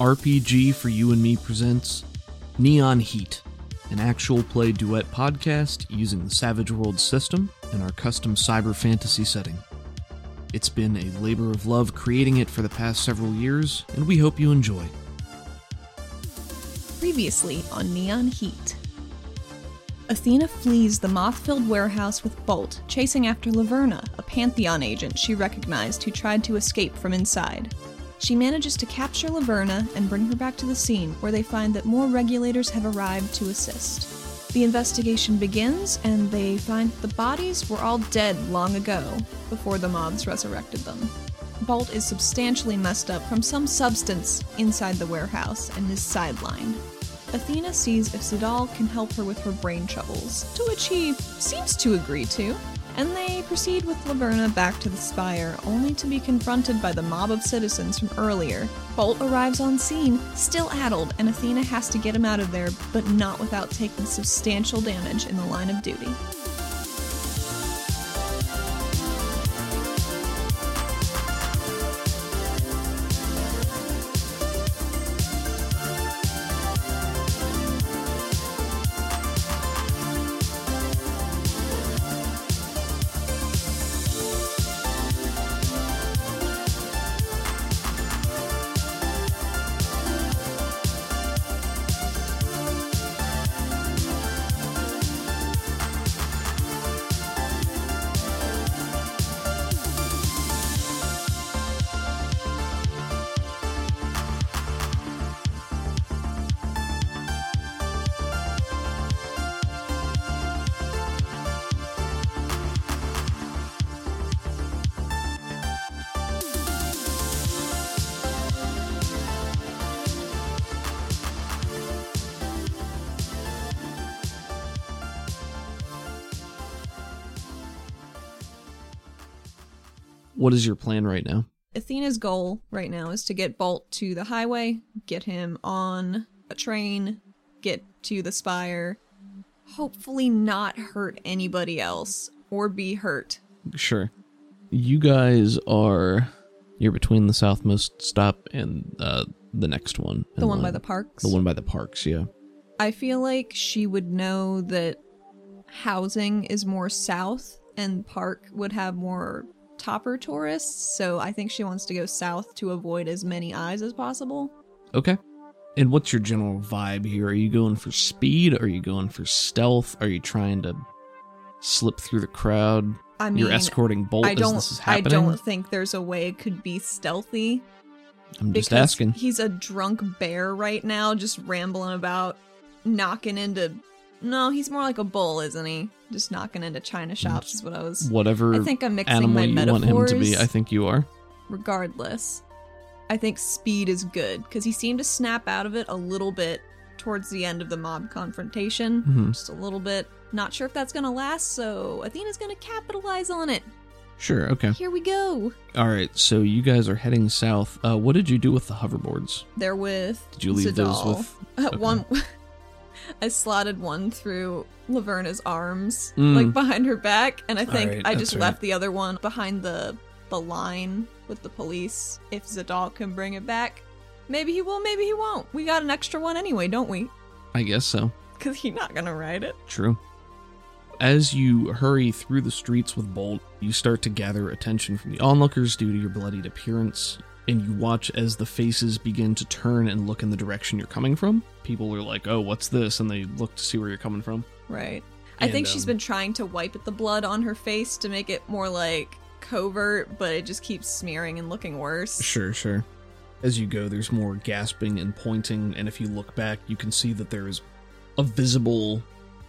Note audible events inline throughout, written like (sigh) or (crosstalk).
RPG for You and Me presents Neon Heat, an actual play duet podcast using the Savage World system and our custom cyber fantasy setting. It's been a labor of love creating it for the past several years, and we hope you enjoy. Previously on Neon Heat. Athena flees the moth filled warehouse with Bolt, chasing after Laverna, a Pantheon agent she recognized who tried to escape from inside. She manages to capture Laverna and bring her back to the scene, where they find that more regulators have arrived to assist. The investigation begins, and they find the bodies were all dead long ago, before the moths resurrected them. Bolt is substantially messed up from some substance inside the warehouse and is sidelined. Athena sees if Zadal can help her with her brain troubles, to which he seems to agree to, and they proceed with Laverna back to the Spire, only to be confronted by the mob of citizens from earlier. Bolt arrives on scene, still addled, and Athena has to get him out of there, but not without taking substantial damage in the line of duty. Is your plan right now? Athena's goal right now is to get Bolt to the highway, get him on a train, get to the spire, hopefully not hurt anybody else or be hurt. Sure. You guys are. You're between the southmost stop and uh, the next one. The one by the parks. The one by the parks, yeah. I feel like she would know that housing is more south and park would have more topper tourists, so I think she wants to go south to avoid as many eyes as possible. Okay. And what's your general vibe here? Are you going for speed? Are you going for stealth? Are you trying to slip through the crowd? I mean, You're escorting Bolt I don't this is I don't think there's a way it could be stealthy I'm just asking. he's a drunk bear right now just rambling about knocking into No, he's more like a bull, isn't he? Just knocking into china shops is what I was Whatever I think I'm mixing animal my you metaphors. want him to be, I think you are. regardless. I think speed is good because he seemed to snap out of it a little bit towards the end of the mob confrontation. Mhm. Just a little bit. Not sure if that's gonna last, so Athena's gonna capitalize on it. Sure, okay. Here we go. All right, so you guys are heading south. Uh, what did you do with the hoverboards? They're with. Did you leave those Zadal. with- (laughs) Uh, okay. One. I slotted one through Laverna's arms, Mm. like behind her back, and I think Alright, I just right. left the other one behind the the line with the police. If Zadal can bring it back, maybe he will, maybe he won't. We got an extra one anyway, don't we? I guess so. Because he's not gonna ride it. True. As you hurry through the streets with Bolt, you start to gather attention from the onlookers due to your bloodied appearance, and you watch as the faces begin to turn and look in the direction you're coming from. People are like, oh, what's this? And they look to see where you're coming from. Right. I And, think she's um, been trying to wipe at the blood on her face to make it more like covert, but it just keeps smearing and looking worse. Sure, sure. As you go, there's more gasping and pointing, and if you look back, you can see that there is a visible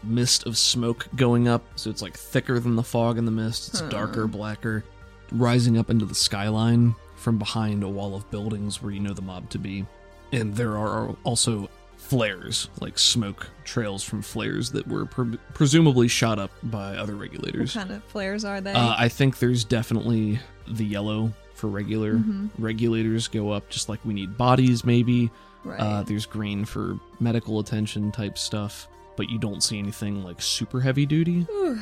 mist of smoke going up. So it's like thicker than the fog in the mist. It's Huh. darker, blacker, rising up into the skyline from behind a wall of buildings where you know the mob to be. And there are also flares, like smoke trails from flares that were pre- presumably shot up by other regulators. What kind of flares are they? Uh, I think there's definitely the yellow for regular. Mhm. Regulators go up just like we need bodies, maybe. right. Uh, there's green for medical attention type stuff, but you don't see anything like super heavy duty. Whew.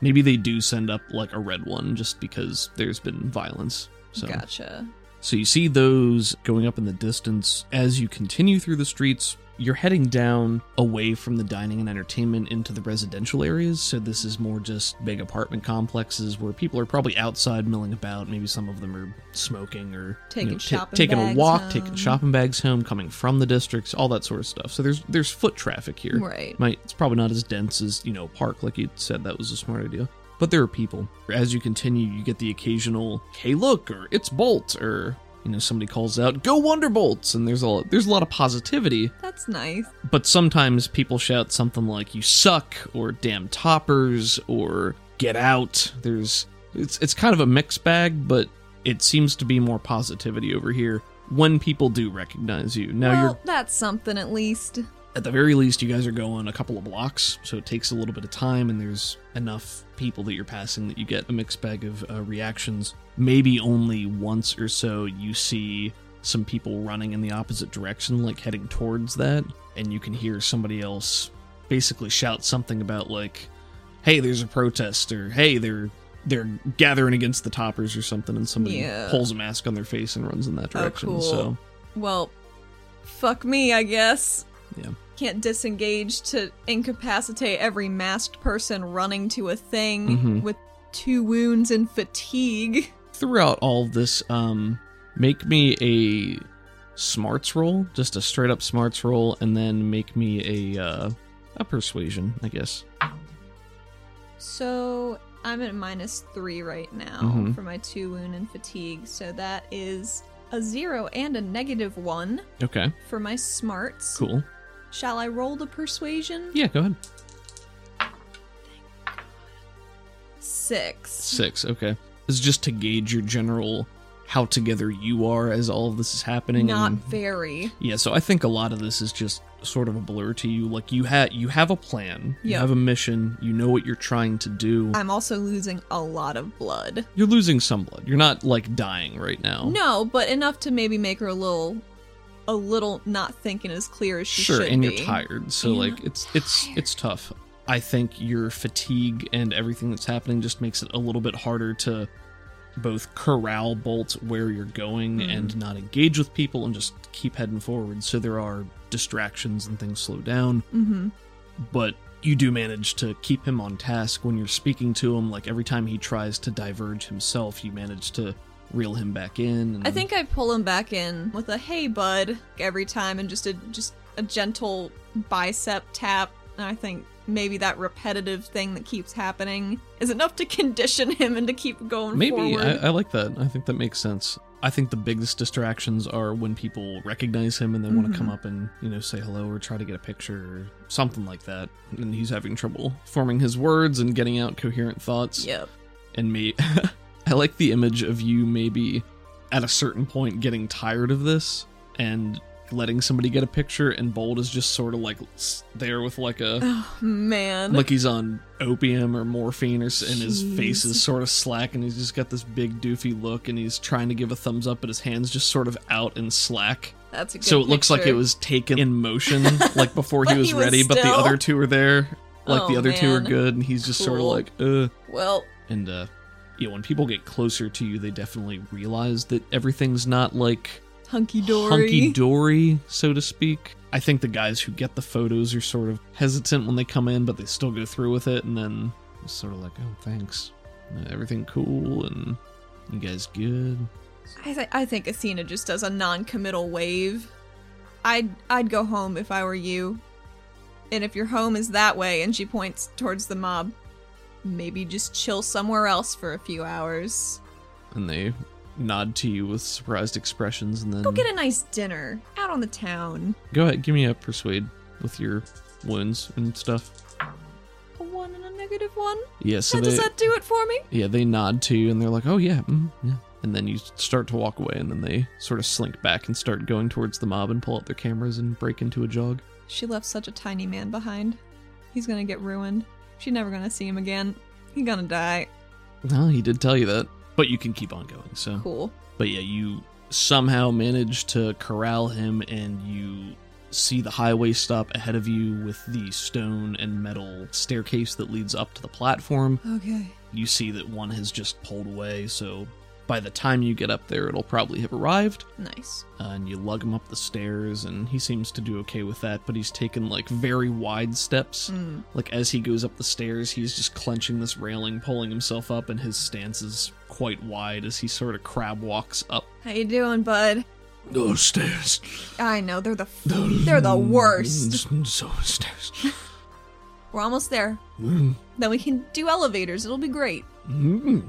Maybe they do send up like a red one just because there's been violence. So, Gotcha. So you see those going up in the distance. As you continue through the streets, you're heading down away from the dining and entertainment into the residential areas. So this is more just big apartment complexes where people are probably outside milling about. Maybe some of them are smoking or Taking you know, ta- taking a walk, home. taking shopping bags home, coming from the districts, all that sort of stuff. So there's there's foot traffic here. Right. Might it's probably not as dense as you know park like you said that was a smart idea. But there are people. As you continue, you get the occasional "Hey, look!" or "It's Bolt!" or you know somebody calls out "Go Wonderbolts!" and there's a there's a lot of positivity. That's nice. But sometimes people shout something like "You suck!" or "Damn toppers!" or "Get out!" There's it's it's kind of a mixed bag, but it seems to be more positivity over here when people do recognize you. Now well, you're that's something at least. At the very least, you guys are going a couple of blocks, so it takes a little bit of time, and there's enough people that you're passing that you get a mixed bag of uh, reactions. Maybe only once or so you see some people running in the opposite direction, like heading towards that, and you can hear somebody else basically shout something about like, "Hey, there's a protest," or "Hey, they're." They're gathering against the toppers or something, and somebody Yeah. pulls a mask on their face and runs in that Oh, direction. cool. So, Well, fuck me, I guess. yeah. Can't disengage to incapacitate every masked person running to a thing Mhm. with two wounds and fatigue. throughout all this, um, make me a smarts roll, just a straight up smarts roll, and then make me a uh, a persuasion, I guess. So I'm at minus three right now Mhm. for my two wound and fatigue. So that is a zero and a negative one Okay, for my smarts. cool. Shall I roll the persuasion? Yeah, go ahead. Six. Six. Okay, this is just to gauge your general how together you are as all of this is happening. Not and very. yeah, so I think a lot of this is just sort of a blur to you. Like you had you have a plan, you Yep. have a mission, you know what you're trying to do. I'm also losing a lot of blood. You're losing some blood. You're not like dying right now. No, but enough to maybe make her a little, a little not thinking as clear as she sure should and be. you're tired so And like it's it's it's tough i think your fatigue and everything that's happening just makes it a little bit harder to both corral bolt where you're going Mm. and not engage with people and just keep heading forward so there are distractions and things slow down Mm-hmm. but you do manage to keep him on task when you're speaking to him like every time he tries to diverge himself you manage to reel him back in and I think I pull him back in with a "Hey, bud" every time, and just a just a gentle bicep tap. And I think maybe that repetitive thing that keeps happening is enough to (laughs) condition him and to keep going Maybe forward. I, I like that. I think that makes sense. I think the biggest distractions are when people recognize him and they want to mm-hmm. come up and you know say hello or try to get a picture or something like that, and he's having trouble forming his words and getting out coherent thoughts. Yep. And me, (laughs) I like the image of you maybe at a certain point getting tired of this and letting somebody get a picture, and Bolt is just sort of like there with like a Oh man. like he's on opium or morphine or and his face is sort of slack and he's just got this big doofy look and he's trying to give a thumbs up but his hands just sort of out and slack. That's a good so it looks like it was taken in motion (laughs) like before he was he was ready but the other two are there. Like the Oh, other two are good and he's just sort of like uh Well, and uh yeah when people get closer to you they definitely realize that everything's not like hunky dory. hunky dory, so to speak. I think the guys who get the photos are sort of hesitant when they come in, but they still go through with it, and then it's sort of like, oh, thanks, Uh, everything cool, and you guys good. I, th- I think Athena just does a non-committal wave. I'd I'd go home if I were you. And if your home is that way and she points towards the mob, maybe just chill somewhere else for a few hours. And they nod to you with surprised expressions, and then Go get a nice dinner out on the town. go ahead, give me a persuade with your wounds and stuff. A one and a negative one? Yeah, so That- they does that do it for me? yeah they nod to you, and they're like, oh yeah, mm, yeah. And then you start to walk away, and then they sort of slink back and start going towards the mob and pull out their cameras and break into a jog. She left such a tiny man behind. He's gonna get ruined. She's never gonna see him again. He's gonna die. No, he did tell you that. But you can keep on going, so. Cool. But yeah, you somehow manage to corral him and you see the highway stop ahead of you with the stone and metal staircase that leads up to the platform. Okay. You see that one has just pulled away, so By the time you get up there, it'll probably have arrived. Nice. Uh, and you lug him up the stairs, and he seems to do okay with that, but he's taken like very wide steps. Mm. Like as he goes up the stairs, he's just clenching this railing, pulling himself up, and his stance is quite wide as he sort of crab walks up. How you doing, bud? Those stairs. I know they're the f- they're the worst. So stairs. (laughs) We're almost there. Then we can do elevators. It'll be great. Mm.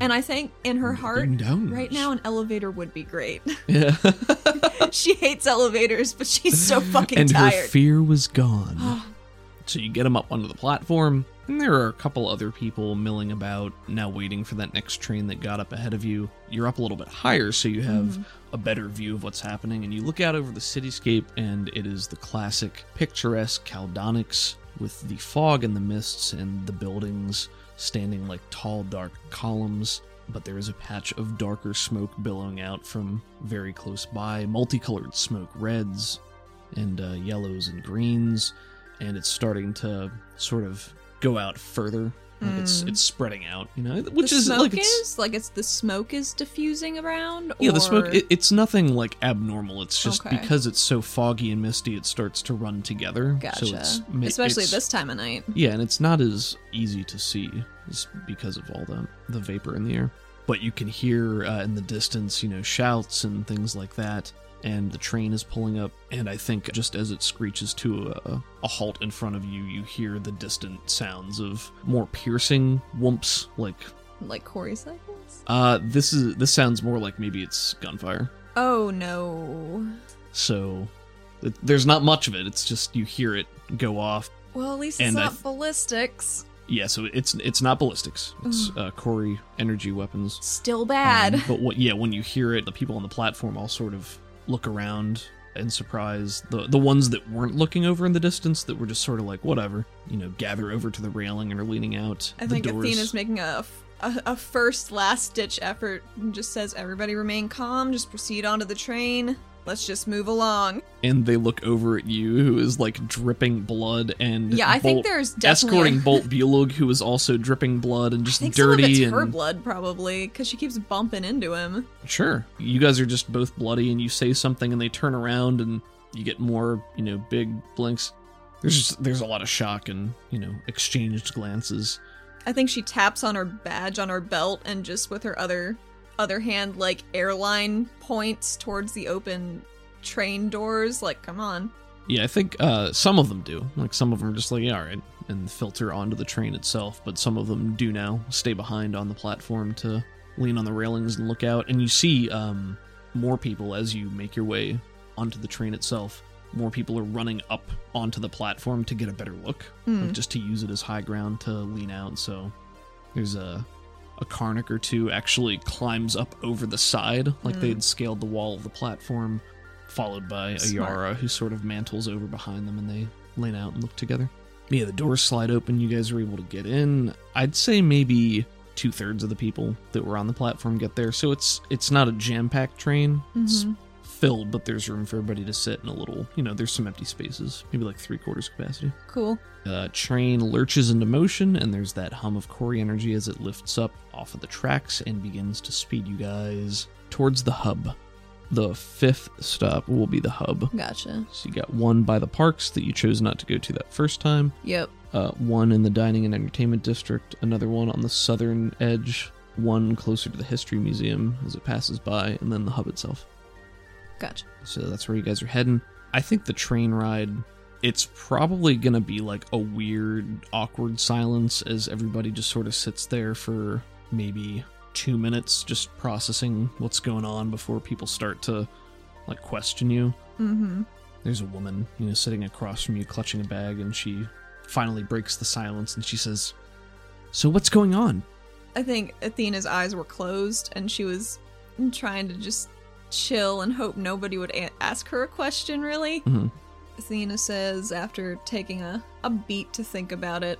And I think in her heart, right now, an elevator would be great. (laughs) Yeah. (laughs) she hates elevators, but she's so (laughs) fucking and her fear was gone. (gasps) so you get them up onto the platform, and there are a couple other people milling about, now waiting for that next train that got up ahead of you. You're up a little bit higher, so you have a better view of what's happening, and you look out over the cityscape, and it is the classic picturesque Caldonics with the fog and the mists and the buildings standing like tall, dark columns but there is a patch of darker smoke billowing out from very close by, multicolored smoke, reds and uh, yellows and greens, and it's starting to sort of go out further. Like it's it's spreading out, you know, which the is smoke like it's is like it's the smoke is diffusing around. yeah, the smoke. It, it's nothing like abnormal. It's just Okay. because it's so foggy and misty, it starts to run together. gotcha. So it's Especially it's- this time of night. Yeah, and it's not as easy to see just because of all the the vapor in the air. But you can hear uh, in the distance, you know, shouts and things like that. And the train is pulling up, and I think just as it screeches to a, a halt in front of you, you hear the distant sounds of more piercing whoops. Like, Like Corey cycles. uh, this is this sounds more like maybe it's gunfire. Oh no. So th- there's not much of it. It's just you hear it go off, Well, at least it's not th- ballistics. Yeah, so it's it's not ballistics. It's uh, Corey energy weapons. Still bad. Um, but what? Yeah, when you hear it, the people on the platform all sort of look around in surprise. The the ones that weren't looking over in the distance, that were just sort of like whatever, you know, gather over to the railing and are leaning out. I the think doors. Athena's making a, a, a first last ditch effort and just says, everybody remain calm, just proceed onto the train. Let's just move along. and they look over at you, who is like dripping blood, and Yeah, I think there's definitely escorting Bolt Bulig, who is also dripping blood and I just think some of dirty it's her blood, probably, because she keeps bumping into him. Sure. You guys are just both bloody and you say something and they turn around and you get more, you know, big blinks. There's just, there's a lot of shock and, you know, exchanged glances. I think she taps on her badge on her belt and just with her other other hand like airline points towards the open train doors like come on. Yeah, I think uh, some of them do. Like some of them are just like, yeah, all right, and filter onto the train itself. But some of them do now stay behind on the platform to lean on the railings and look out. And you see um, more people as you make your way onto the train itself. More people are running up onto the platform to get a better look, like just to use it as high ground to lean out. So there's a a Karnak or two actually climbs up over the side, like they had hmm. scaled the wall of the platform, followed by a Smart. Yara who sort of mantles over behind them and they lean out and look together. Yeah, the doors slide open, you guys are able to get in. I'd say maybe two thirds of the people that were on the platform get there, so it's it's not a jam-packed train. It's mm-hmm. Filled, but there's room for everybody to sit in a little you know, there's some empty spaces, maybe like three quarters capacity. Cool. Uh, train lurches into motion, and there's that hum of Corey energy as it lifts up off of the tracks and begins to speed you guys towards the hub. The fifth stop will be the hub. Gotcha. So you got one by the parks that you chose not to go to that first time, Yep. uh, one in the dining and entertainment district, another one on the southern edge, one closer to the history museum as it passes by, and then the hub itself. Gotcha. So that's where you guys are heading. I think the train ride, it's probably going to be like a weird, awkward silence as everybody just sort of sits there for maybe two minutes just processing what's going on before people start to like question you. Mm-hmm. There's a woman, you know, sitting across from you clutching a bag, and she finally breaks the silence and she says, So what's going on? I think Athena's eyes were closed and she was trying to just chill and hope nobody would a- ask her a question, really. Mhm. Athena says, after taking a, a beat to think about it,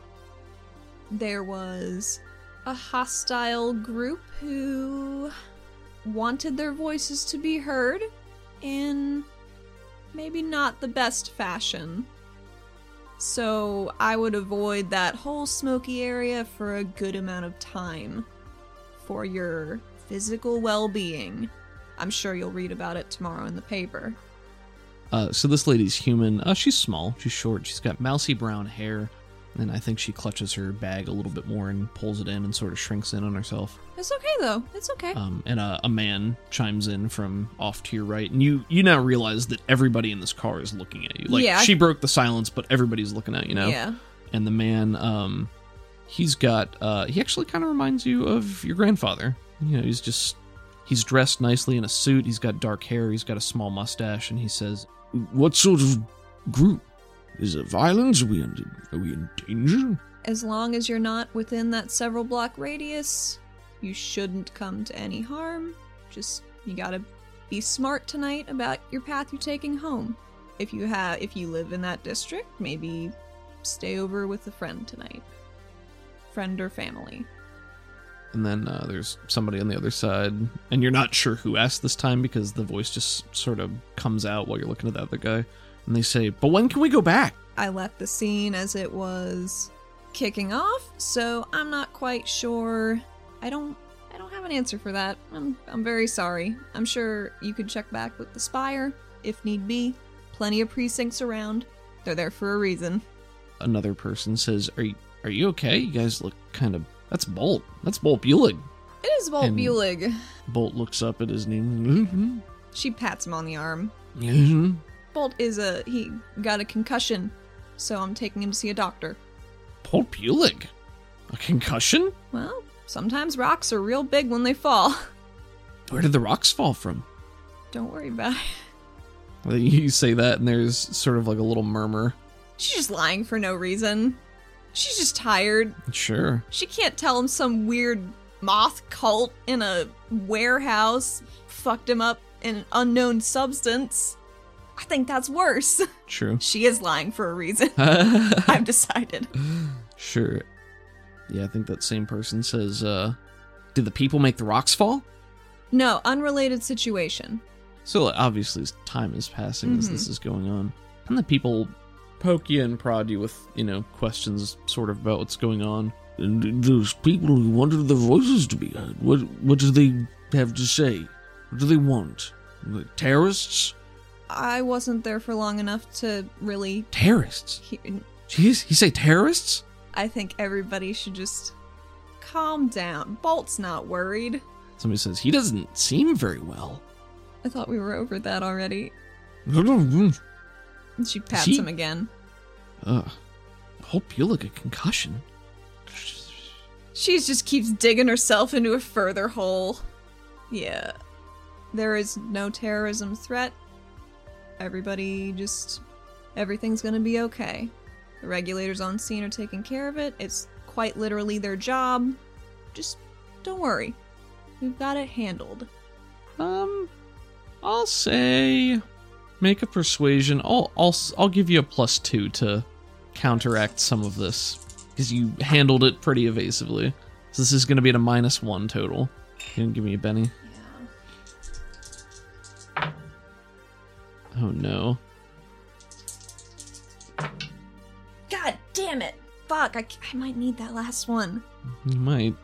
there was a hostile group who wanted their voices to be heard in maybe not the best fashion. So I would avoid that whole smoky area for a good amount of time for your physical well being. I'm sure you'll read about it tomorrow in the paper. Uh, so this lady's human. Uh, she's small. She's short. She's got mousy brown hair, and I think she clutches her bag a little bit more and pulls it in and sort of shrinks in on herself. It's okay though. It's okay. Um, and a, a man chimes in from off to your right, and you you now realize that everybody in this car is looking at you. Like Yeah. she broke the silence, but everybody's looking at you now. Yeah. And the man, um, he's got uh, he actually kind of reminds you of your grandfather. You know, he's just he's dressed nicely in a suit. He's got dark hair. He's got a small mustache, and he says, What sort of group? Is it violence? Are we in, are we in danger? As long as you're not within that several block radius, you shouldn't come to any harm. Just you gotta be smart tonight about your path you're taking home. If you have if you live in that district, maybe stay over with a friend tonight. Friend or family. And then uh, there's somebody on the other side, and you're not sure who asked this time because the voice just sort of comes out while you're looking at the other guy, and they say, "But when can we go back?" I left the scene as it was kicking off, so I'm not quite sure. I don't I don't have an answer for that. I'm I'm very sorry. I'm sure you could check back with the Spire if need be. Plenty of precincts around. They're there for a reason. Another person says, "Are you are you okay? You guys look kind of that's Bolt. That's Bolt Bulig." It is Bolt And- Bulig. Bolt looks up at his name. She pats him on the arm. (laughs) Bolt is a he got a concussion, so I'm taking him to see a doctor. Bolt Bulig, a concussion? Well, sometimes rocks are real big when they fall. (laughs) Where did the rocks fall from? Don't worry about it. You say that, and there's sort of like a little murmur. She's just lying for no reason. She's just tired. Sure. She can't tell him some weird moth cult in a warehouse fucked him up in an unknown substance. I think that's worse. (laughs) True. she is lying for a reason. (laughs) I've decided. Sure. Yeah, I think that same person says, uh, did the people make the rocks fall? No, unrelated situation. So obviously time is passing as this is going on. And the people poke you and prod you with, you know, questions sort of about what's going on. And those people who wanted their voices to be heard, what, what do they have to say? What do they want? The terrorists? I wasn't there for long enough to really Terrorists? hear. Jeez, you say terrorists? I think everybody should just calm down. Bolt's not worried. Somebody says, he doesn't seem very well. I thought we were over that already. She pats She- him again. Ugh. Hope you look a concussion. She just keeps digging herself into a further hole. Yeah. There is no terrorism threat. Everybody just. Everything's gonna be okay. The regulators on scene are taking care of it. It's quite literally their job. Just don't worry. We've got it handled. Um, I'll say make a persuasion. I'll I'll I'll give you a plus two to counteract some of this because you handled it pretty evasively. So this is going to be at a minus one total. You can give me a Benny. Oh no. God damn it! Fuck, I, I might need that last one. You might.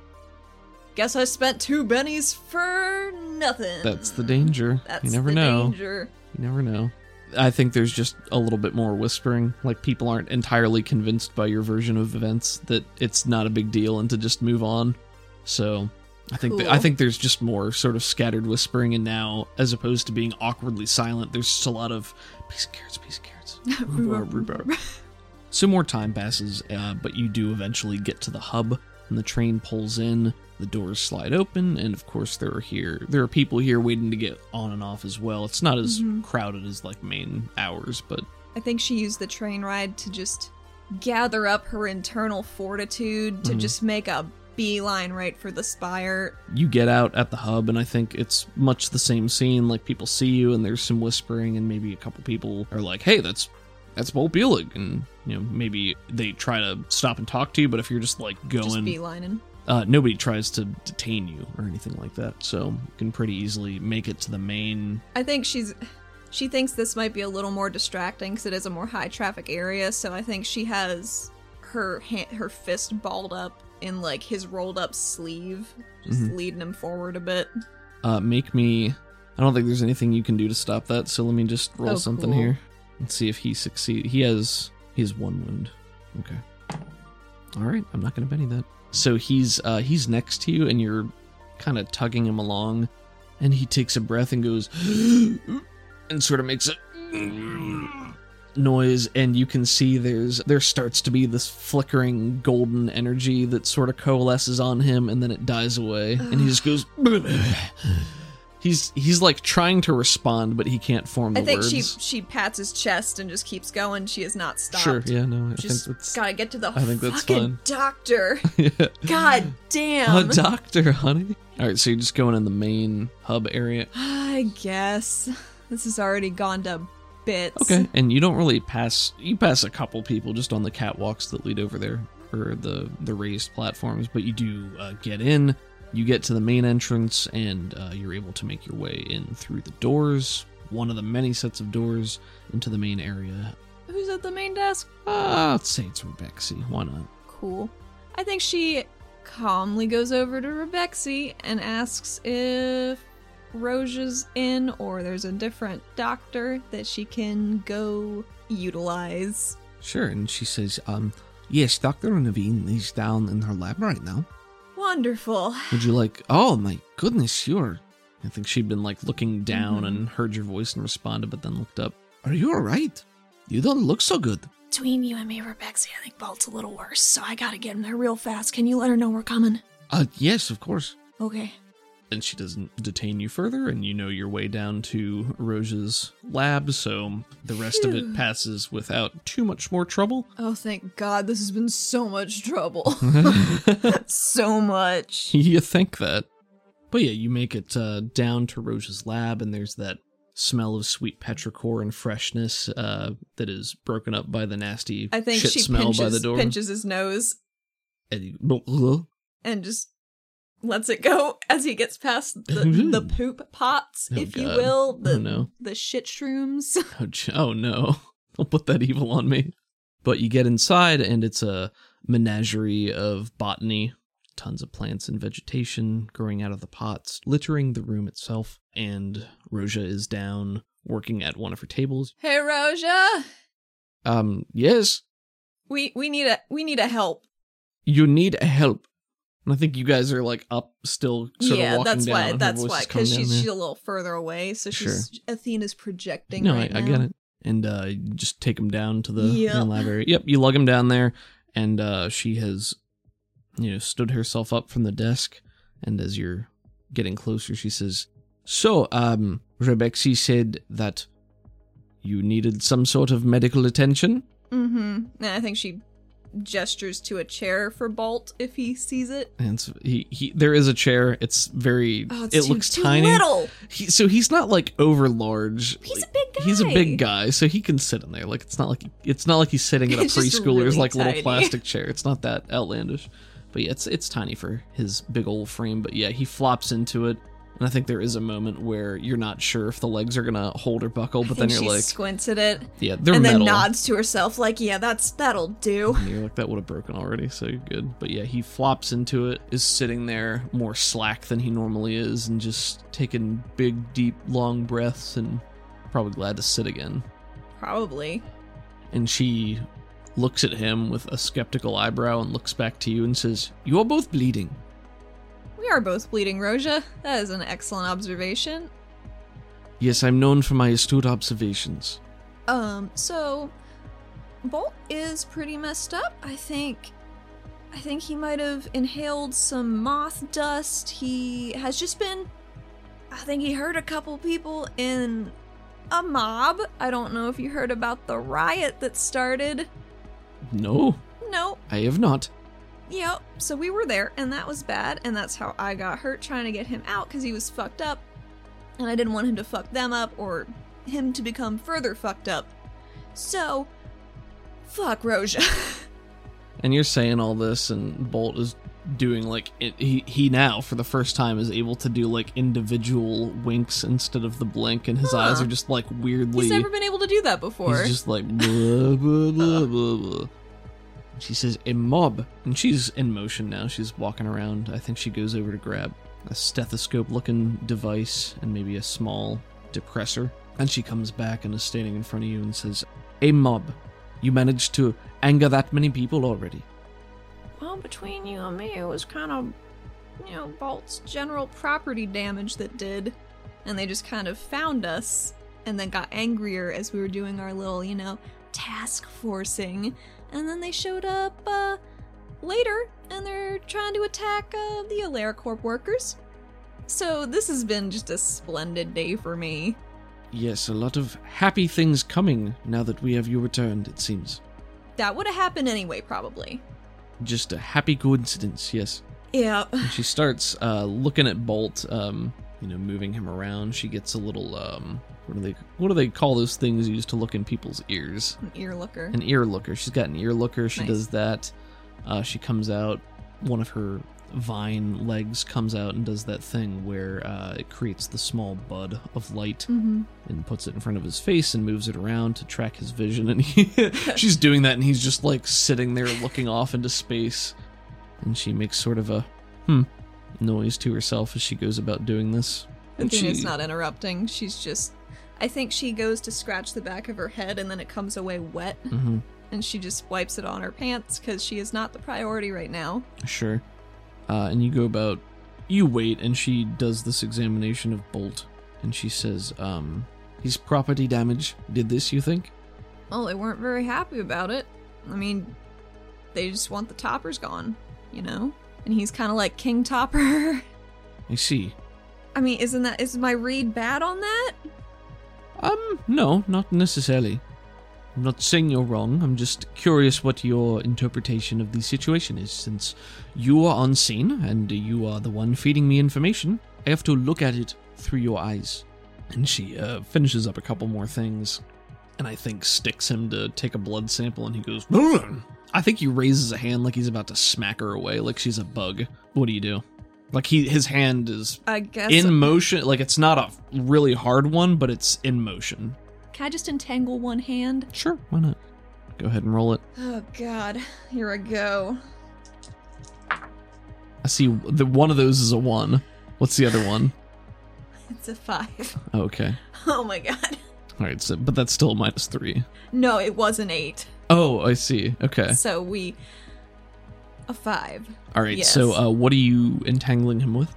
Guess I spent two bennies for nothing. That's the danger. That's you never the know. danger. You never know. I think there's just a little bit more whispering. Like people aren't entirely convinced by your version of events that it's not a big deal and to just move on. So I think th- I think there's just more sort of scattered whispering, and now as opposed to being awkwardly silent, there's just a lot of piece of carrots, piece of carrots, (laughs) rhubarb, rhubarb. So more time passes, uh, but you do eventually get to the hub, and the train pulls in. The doors slide open, and of course there are here there are people here waiting to get on and off as well. It's not as crowded as like main hours, but I think she used the train ride to just gather up her internal fortitude Mm-hmm. to just make a beeline right for the spire. you get out at the hub, and I think it's much the same scene. Like people see you, and there's some whispering, and maybe a couple people are like, "Hey, that's that's Bolt Bulig," and you know maybe they try to stop and talk to you. But if you're just like Just going, beelining. uh, nobody tries to detain you or anything like that. So you can pretty easily make it to the main. I think she's. She thinks this might be a little more distracting because it is a more high traffic area. So I think she has her hand, her fist balled up in like his rolled up sleeve, just Mhm. leading him forward a bit. Uh, make me. I don't think there's anything you can do to stop that. So let me just roll Oh, something cool. here and see if he succeeds. He has he has one wound. Okay. All right. I'm not gonna Benny that. So he's uh he's next to you and you're kind of tugging him along, and he takes a breath and goes and sort of makes a noise and you can see there's there starts to be this flickering golden energy that sort of coalesces on him and then it dies away and he just goes he's he's like trying to respond but he can't form the words. I think words she she pats his chest and just keeps going. She has not stopped. sure yeah no i Just think that's gotta get to the I think that's fucking fine. doctor. (laughs) yeah. God (laughs) damn. a doctor honey all right so you're just going in the main hub area (sighs) I guess this has already gone to bits. Okay. And you don't really pass you pass a couple people just on the catwalks that lead over there or the the raised platforms, but you do uh, get in. You get to the main entrance and uh, you're able to make your way in through the doors, one of the many sets of doors into the main area. Who's at the main desk? Uh, let's say it's Rebexy. Why not? Cool. I think she calmly goes over to Rebexy and asks if Roja's in or there's a different doctor that she can go utilize. Sure. And she says, um, yes, Dr. Naveen is down in her lab right now. Wonderful. Would you like, oh my goodness, you're. I think she'd been like looking down Mhm. and heard your voice and responded, but then looked up. Are you alright? You don't look so good. Between you and me, Rebexy, I think Bolt's a little worse, so I gotta get him there real fast. Can you let her know we're coming? Uh, yes, of course. Okay. And she doesn't detain you further, and you know your way down to Roja's lab, so the rest of it passes without too much more trouble. Oh, thank God, this has been so much trouble. (laughs) (laughs) so much. (laughs) you think that. But yeah, you make it uh, down to Roja's lab, and there's that smell of sweet petrichor and freshness uh, that is broken up by the nasty I think shit she smell pinches, by the door. pinches his nose And you- and just lets it go (laughs) as he gets past the, (laughs) the poop pots, Oh, if you will, the oh no. the shit shrooms. (laughs) Oh, oh no. Don't put that evil on me. But you get inside, and it's a menagerie of botany. Tons of plants and vegetation growing out of the pots, littering the room itself. And Roja is down working at one of her tables. hey, Roja, Um, yes, we we need a we need a help. you need a help. And I think you guys are like up still, sort yeah, of walking that's down. why. That's why, because she's she's a little further away, so she's Athena's projecting. No, right I, I get it. And uh, you just take him down to the Yep. library. Yep, you lug him down there, and uh, she has, you know, stood herself up from the desk. And as you're getting closer, she says, "So, um, Rebexy said that you needed some sort of medical attention." Mm-hmm. And I think she gestures to a chair for Bolt if he sees it. And so he, he, there is a chair. It's very, Oh, it's it too, looks too tiny. little. He, so he's not like over large. He's Like, a big guy. He's a big guy, so he can sit in there. Like it's not like it's not like he's sitting in a (laughs) preschooler's really like little plastic (laughs) chair. It's not that outlandish. But yeah, it's it's tiny for his big old frame. But yeah, he flops into it, and I think there is a moment where you're not sure if the legs are gonna hold or buckle. But then you're she like, squints at it yeah, they're and metal. then nods to herself like, "Yeah, that's that'll do." And you're like, that would have broken already, so you're good. But yeah, he flops into it, is sitting there more slack than he normally is, and just taking big, deep, long breaths, and probably glad to sit again. Probably. and she looks at him with a skeptical eyebrow and looks back to you and says, You are both bleeding. We are both bleeding, Roja. That is an excellent observation. Yes, I'm known for my astute observations. Um, so Bolt is pretty messed up. I think I think he might have inhaled some moth dust. He has just been I think he hurt a couple people in a mob. I don't know if you heard about the riot that started. No, No. I have not. Yep. So we were there and that was bad and that's how I got hurt trying to get him out cuz he was fucked up. And I didn't want him to fuck them up or him to become further fucked up. So fuck Roja. (laughs) And you're saying all this, and Bolt is doing like it, he he now for the first time is able to do like individual winks instead of the blink, and his Huh. eyes are just like weirdly. He's never been able to do that before. he's just like blah blah blah (laughs) oh. blah blah. She says, A mob. And she's in motion now. She's walking around. I think she goes over to grab a stethoscope looking device and maybe a small depressor. And she comes back and is standing in front of you and says, A mob. You managed to anger that many people already. Well, between you and me, it was kind of, you know, Bolt's general property damage that did. And they just kind of found us and then got angrier as we were doing our little, you know, task forcing. And then they showed up uh, later and they're trying to attack uh, the AlariCorp workers. So this has been just a splendid day for me. Yes, a lot of happy things coming now that we have you returned, it seems. That would have happened anyway, probably. Just a happy coincidence, yes. Yeah. And she starts uh, looking at Bolt, um, you know, moving him around. She gets a little, um, what do they, what do they call those things used to look in people's ears? An ear looker. An ear looker. She's got an ear looker. She Nice. does that. Uh, she comes out. One of her vine legs comes out and does that thing where uh, it creates the small bud of light mm-hmm. and puts it in front of his face and moves it around to track his vision. (laughs) And he, (laughs) she's doing that, and he's just like sitting there looking off into space. And she makes sort of a hmm noise to herself as she goes about doing this. And Athena's she- not interrupting. She's just. I think she goes to scratch the back of her head and then it comes away wet. Mhm, And she just wipes it on her pants because she is not the priority right now. sure. Uh, and you go about. You wait, and she does this examination of Bolt, and she says, um, "His property damage did this. You think?" Well, they weren't very happy about it. I mean, they just want the toppers gone, you know? And he's kind of like King Topper. (laughs) I see. I mean, isn't that. Is my read bad on that? Um, no, not necessarily. I'm not saying you're wrong. I'm just curious what your interpretation of the situation is. Since you are on scene and you are the one feeding me information, I have to look at it through your eyes. And she uh, finishes up a couple more things, and I think sticks him to take a blood sample, and he goes, "Ugh." I think he raises a hand like he's about to smack her away, like she's a bug. What do you do? Like he, his hand is I guess. in motion. Like it's not a really hard one, but it's in motion. Can I just entangle one hand? Sure, why not? Go ahead and roll it. Oh, God. Here I go. I see the one of those is a one. What's the other (laughs) one? It's a five. Okay. Oh my god. All right, so but that's still a minus three. No, it was an eight. Oh, I see. Okay. So we. A five. All right. Yes. So, uh, what are you entangling him with?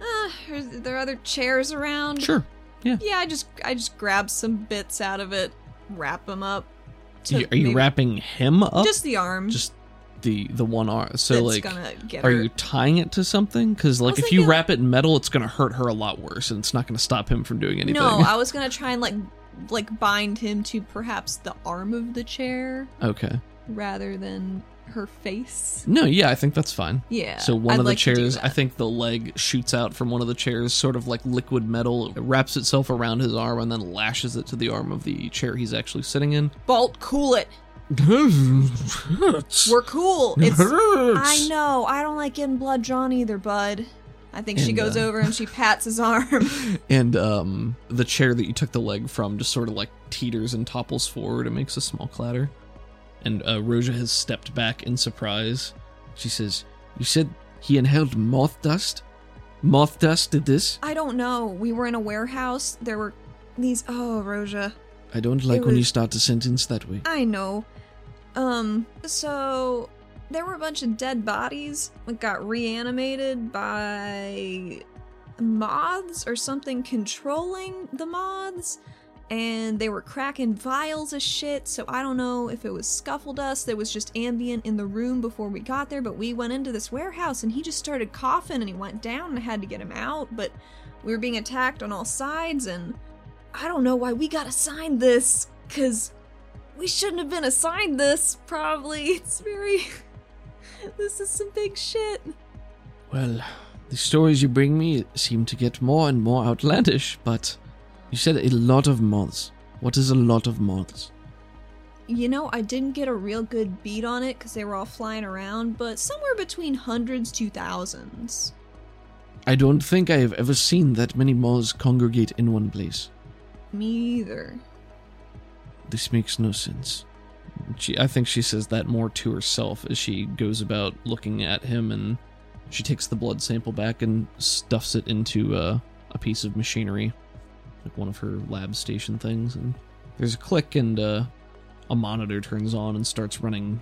Uh, there are there other chairs around? Sure. Yeah. Yeah, I just I just grab some bits out of it, wrap them up. are you maybe- wrapping him up? Just the arm. Just the the one arm. So like, gonna get are you tying it to something? Because like, if you wrap it in metal, it's gonna hurt her a lot worse, and it's not gonna stop him from doing anything. No, I (laughs) was gonna try and like like bind him to perhaps the arm of the chair okay. rather than her face. No, yeah, I think that's fine. Yeah. So one I'd of the like to do chairs, I think the leg shoots out from one of the chairs, sort of like liquid metal, it wraps itself around his arm and then lashes it to the arm of the chair he's actually sitting in. Bolt, cool it. (laughs) We're cool. It It's hurts. I know. I don't like getting blood drawn either, bud. I think she goes uh, over and she pats his arm. (laughs) And um, the chair that you took the leg from just sort of like teeters and topples forward and makes a small clatter. And uh, Roja has stepped back in surprise. She says, "You said he inhaled moth dust. Moth dust did this. I don't know. We were in a warehouse. There were these. Oh, Roja. I don't like It when you start a sentence that way." I know. Um, so there were a bunch of dead bodies that got reanimated by moths or something controlling the moths. And they were cracking vials of shit, so I don't know if it was scuffle dust that was just ambient in the room before we got there, but we went into this warehouse and he just started coughing and he went down and I had to get him out, but we were being attacked on all sides and I don't know why we got assigned this, cause we shouldn't have been assigned this, probably. (laughs) It's very. This is some big shit. Well, the stories you bring me seem to get more and more outlandish, but you said a lot of moths. What is a lot of moths? You know, I didn't get a real good beat on it because they were all flying around, but somewhere between hundreds to thousands. I don't think I have ever seen that many moths congregate in one place. Me either. This makes no sense. She, I think she says that more to herself as she goes about looking at him, and she takes the blood sample back and stuffs it into uh, a piece of machinery, like one of her lab station things. And there's a click, and uh, a monitor turns on and starts running,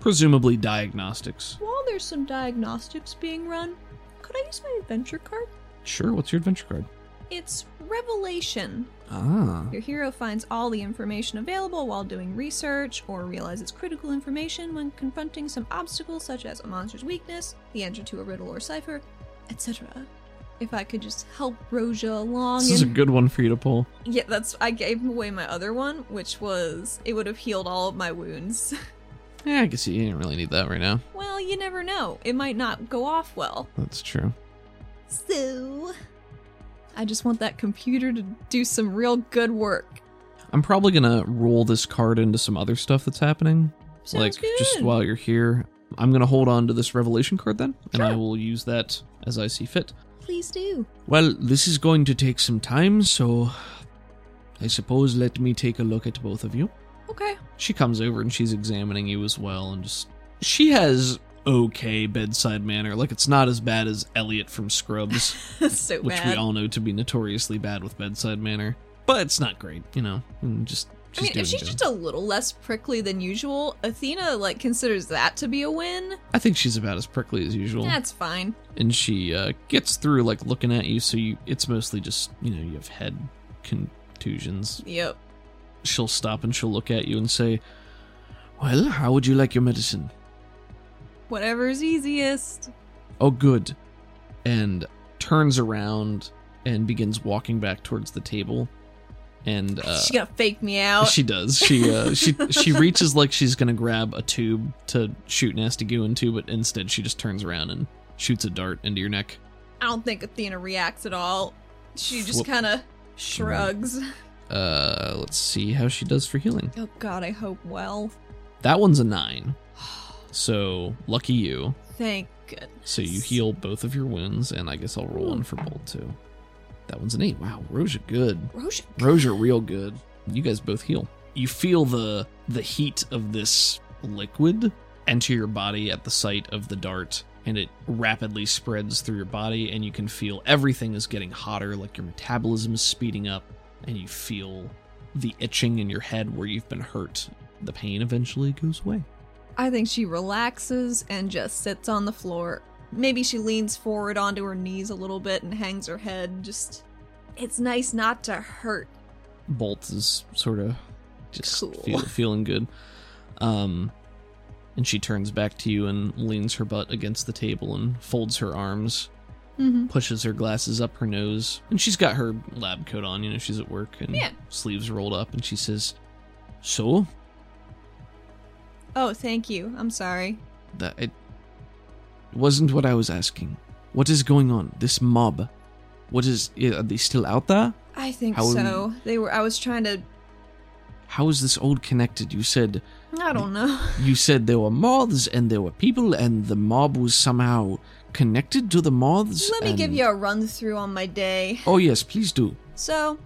presumably diagnostics. While there's some diagnostics being run, could I use my adventure card? Sure, what's your adventure card? It's Revelation. Ah, Your hero finds all the information available while doing research, or realizes critical information when confronting some obstacle such as a monster's weakness, the answer to a riddle or cipher, etc. If I could just help Roja along. this is a good one for you to pull. yeah, that's. I gave away my other one, which was it would have healed all of my wounds. (laughs) Yeah, I guess you didn't really need that right now. well, you never know. It might not go off well. That's true. So. I just want that computer to do some real good work. I'm probably gonna roll this card into some other stuff that's happening. Sounds like good. just while you're here, I'm gonna hold on to this revelation card then, and I will use that as I see fit. Please do. Well, this is going to take some time, so I suppose let me take a look at both of you. Okay. She comes over and she's examining you as well, and just she has okay bedside manner. Like it's not as bad as Elliot from Scrubs, (laughs) so which bad. we all know to be notoriously bad with bedside manner. But it's not great, you know. Just I mean, if she's good. just a little less prickly than usual, Athena like considers that to be a win. I think she's about as prickly as usual. That's fine. and she uh, gets through like looking at you so you it's mostly just you know you have head contusions Yep. she'll stop and she'll look at you and say well how would you like your medicine Whatever's easiest. oh good and turns around and begins walking back towards the table and uh, she's gonna fake me out. she does she uh, she she (laughs) reaches like she's gonna grab a tube to shoot nasty goo into but instead she just turns around and shoots a dart into your neck I don't think Athena reacts at all. She just kind of shrugs. uh let's see how she does for healing Oh god, I hope well. That one's a nine. So lucky you. Thank goodness. So you heal both of your wounds, and I guess I'll roll one for Bolt too. That one's an eight. Wow, Roja good. Roja. Roja real good. You guys both heal. You feel the the heat of this liquid enter your body at the site of the dart, and it rapidly spreads through your body, and you can feel everything is getting hotter, like your metabolism is speeding up, and you feel the itching in your head where you've been hurt. The pain eventually goes away. I think she relaxes and just sits on the floor. Maybe she leans forward onto her knees a little bit and hangs her head. Just. It's nice not to hurt. Bolt is sort of just Cool. feel, feeling good. Um, and she turns back to you and leans her butt against the table and folds her arms, Mm-hmm. pushes her glasses up her nose, and she's got her lab coat on. You know, she's at work and Yeah. sleeves rolled up, and she says, "So Oh, thank you. I'm sorry. that it wasn't what I was asking. What is going on? This mob. What is? Are they still out there? I think How- so. They were. I was trying to. How is this all connected? You said I don't know. (laughs) You said there were moths and there were people, and the mob was somehow connected to the moths. Let me give you a run through on my day. Oh yes, please do. So,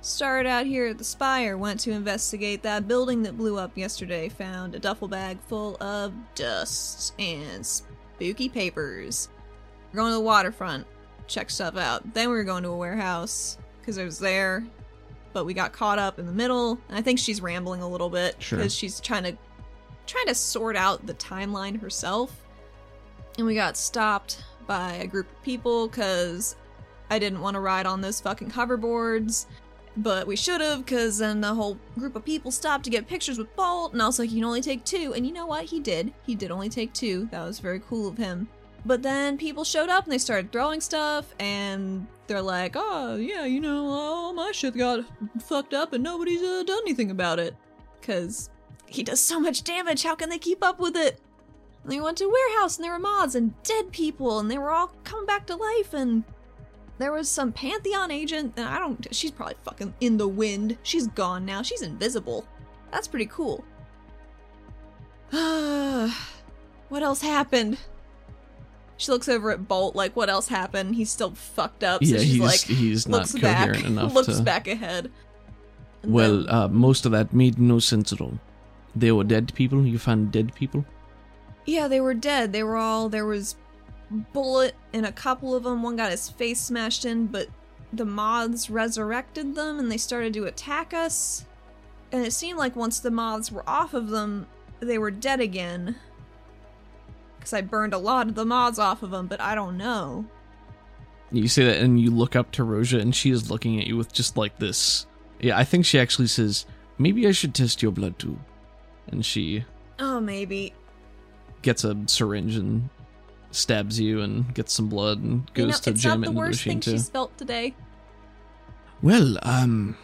started out here at the Spire, went to investigate that building that blew up yesterday, found a duffel bag full of dust and spooky papers. We're going to the waterfront, check stuff out. Then we were going to a warehouse, because I was there, but we got caught up in the middle, and I think she's rambling a little bit, Sure. because she's trying to trying to sort out the timeline herself. And we got stopped by a group of people because I didn't want to ride on those fucking hoverboards, but we should have because then the whole group of people stopped to get pictures with Bolt, and I was like, you can only take two. And you know what? He did. He did only take two. That was very cool of him. But then people showed up and they started throwing stuff, and they're like, oh, yeah, you know, all my shit got fucked up and nobody's uh, done anything about it. Because he does so much damage, how can they keep up with it? And they went to warehouse and there were mods and dead people and they were all coming back to life and there was some Pantheon agent and I don't she's probably fucking in the wind. She's gone now. She's invisible. That's pretty cool. (sighs) what else happened? She looks over at Bolt like what else happened? He's still fucked up. So yeah, she's he's like he's not looks coherent back, enough (laughs) looks to. back ahead. And Well, then- uh, most of that made no sense at all. They were dead people? You found dead people? Yeah, they were dead. They were all there was bullet in a couple of them. One got his face smashed in, but the moths resurrected them and they started to attack us. And it seemed like once the moths were off of them, they were dead again. Because I burned a lot of the moths off of them, but I don't know. You say that and you look up to Roja and she is looking at you with just like this. Yeah, I think she actually says, maybe I should test your blood too. And she Oh, maybe. gets a syringe and stabs you and gets some blood and goes you know, to jam it into the machine too. she's felt today. Well, um,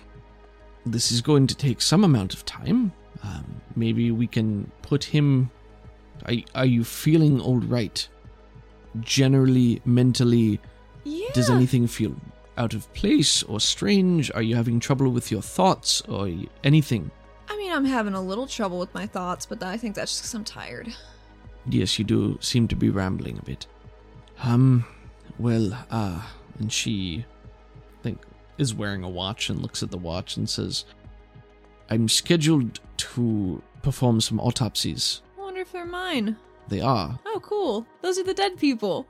this is going to take some amount of time. Um, maybe we can put him. Are, are you feeling all right? Generally, mentally, Yeah. does anything feel out of place or strange? Are you having trouble with your thoughts or anything? I mean, I'm having a little trouble with my thoughts, but I think that's just because I'm tired. Yes, you do seem to be rambling a bit. Um, well, ah, and she, I think, is wearing a watch and looks at the watch and says, I'm scheduled to perform some autopsies. I wonder if they're mine. They are. Oh, cool. Those are the dead people.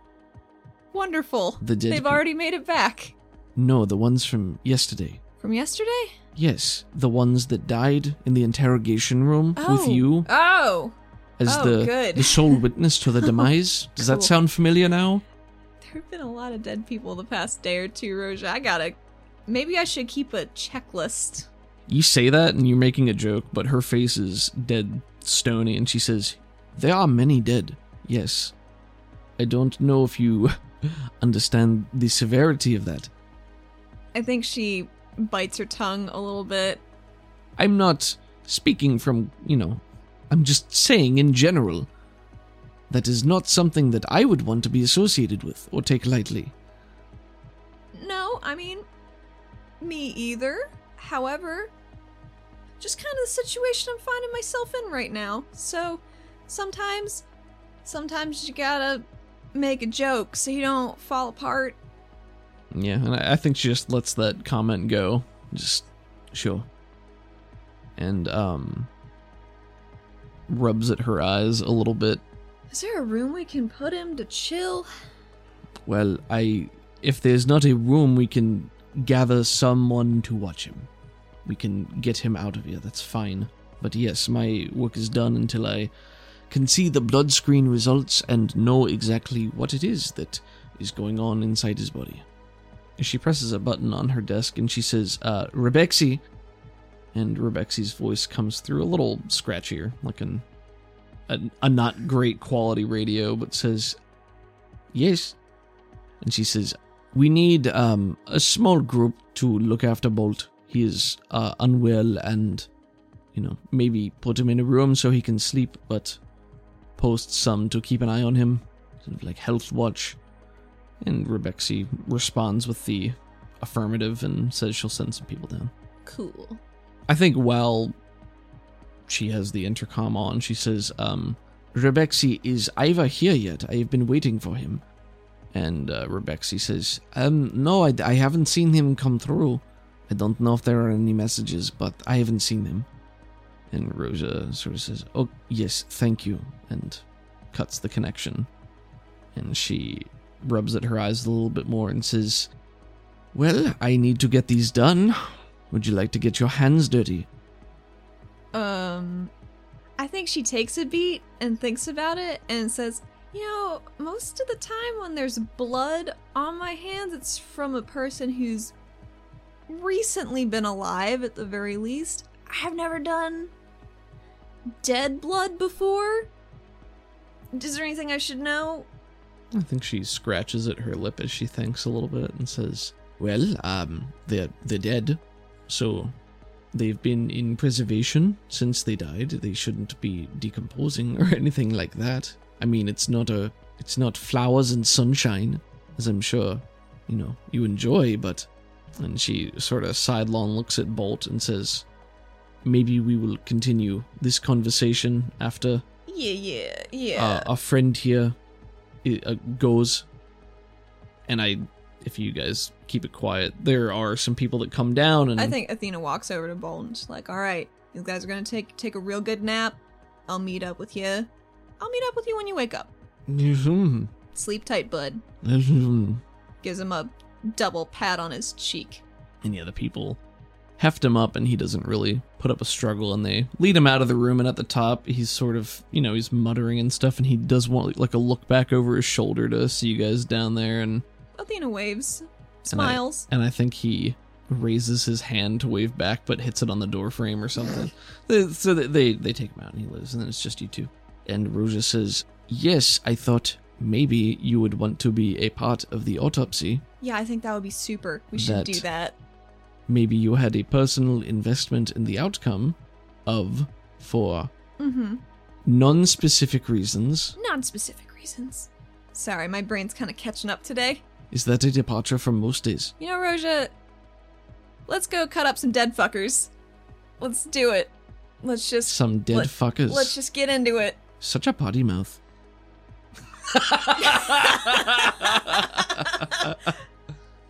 Wonderful. The dead They've peop- already made it back. No, the ones from yesterday. From yesterday? Yes, the ones that died in the interrogation room with Oh. you Oh! As Oh, the, good. the sole witness to the (laughs) demise. Does that sound familiar now? There have been a lot of dead people the past day or two, Roja. I gotta. Maybe I should keep a checklist. You say that and you're making a joke, but her face is dead stony and she says, There are many dead, yes. I don't know if you (laughs) understand the severity of that. I think she bites her tongue a little bit. I'm not speaking from, you know, I'm just saying in general. That is not something that I would want to be associated with or take lightly. No, I mean, me either. However, just kind of the situation I'm finding myself in right now. So sometimes, sometimes you gotta make a joke so you don't fall apart. Yeah, and I think she just lets that comment go. Just sure. And um rubs at her eyes a little bit. Is there a room we can put him to chill? Well, I if there's not a room we can gather someone to watch him. We can get him out of here. That's fine. But yes, my work is done until I can see the blood screen results and know exactly what it is that is going on inside his body. She presses a button on her desk and she says, uh, Rebexy. And Rebexy's voice comes through a little scratchier, like an, a, a not great quality radio, but says, Yes. And she says, We need um, a small group to look after Bolt. He is uh, unwell and, you know, maybe put him in a room so he can sleep, but post some to keep an eye on him, sort of like health watch. And Rebexy responds with the affirmative and says she'll send some people down. Cool. I think while she has the intercom on, she says, um, Rebexy, is Iva here yet? I have been waiting for him. And uh, Rebexy says, um, no, I, I haven't seen him come through. I don't know if there are any messages, but I haven't seen him. And Roja sort of says, oh, yes, thank you, and cuts the connection. And she rubs at her eyes a little bit more and says, well, I need to get these done. Would you like to get your hands dirty? Um, I think she takes a beat and thinks about it and says, You know, most of the time when there's blood on my hands, it's from a person who's recently been alive at the very least. I have never done dead blood before. Is there anything I should know? I think she scratches at her lip as she thinks a little bit and says, Well, um, they're, they're dead. So they've been in preservation since they died. They shouldn't be decomposing (laughs) or anything like that. I mean, it's not a, it's not flowers and sunshine, as I'm sure, you know, you enjoy, but. And she sort of sidelong looks at Bolt and says, Maybe we will continue this conversation after Yeah, yeah, yeah. uh, a friend here uh, goes, and I, if you guys keep it quiet, there are some people that come down, and I think Athena walks over to Bolt and she's like, All right, You guys are gonna take take a real good nap. I'll meet up with you. I'll meet up with you when you wake up. (laughs) Sleep tight, bud. (laughs) Gives him a double pat on his cheek. And yeah, the people heft him up and he doesn't really put up a struggle and they lead him out of the room and at the top he's sort of you know he's muttering and stuff and he does want like a look back over his shoulder to see you guys down there and Athena waves, And I- smiles. and I think he raises his hand to wave back but hits it on the door frame or something (laughs) so they, they they take him out and he lives and then it's just you two and Roja says yes I thought maybe you would want to be a part of the autopsy Yeah, I think that would be super. We should That- do that. maybe you had a personal investment in the outcome of for Mm-hmm. non-specific reasons Non-specific reasons. Sorry, my brain's kind of catching up today. Is that a departure from most days You know, Roja, let's go cut up some dead fuckers. Let's do it. Let's just some dead Let- fuckers let's just get into it. such a potty mouth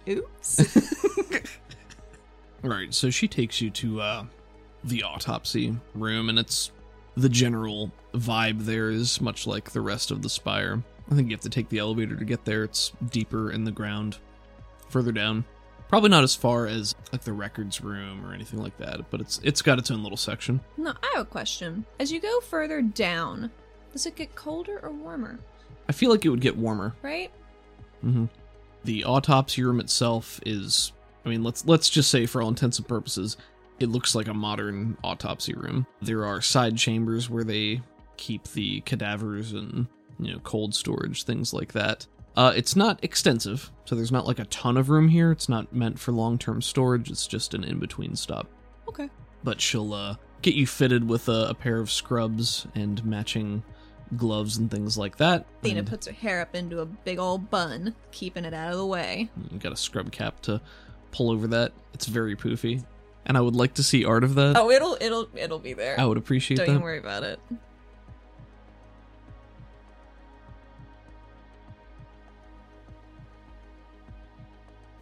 Oops. (laughs) right so she takes you to uh the autopsy room and it's the general vibe there is much like the rest of the spire i think you have to take the elevator to get there it's deeper in the ground further down probably not as far as like the records room or anything like that but it's it's got its own little section no, I have a question. As you go further down, does it get colder or warmer? i feel like it would get warmer Right? hmm The autopsy room itself is, I mean, let's let's just say for all intents and purposes, it looks like a modern autopsy room. There are side chambers where they keep the cadavers and you know cold storage things like that. Uh, it's not extensive, so there's not like a ton of room here. It's not meant for long-term storage. It's just an in-between stop. Okay. But she'll uh, get you fitted with a, a pair of scrubs and matching gloves and things like that. Athena and- puts her hair up into a big old bun, keeping it out of the way. You got a scrub cap to pull over that. It's very poofy. And I would like to see art of that. Oh, it'll it'll it'll be there. I would appreciate that. Don't that. even worry about it.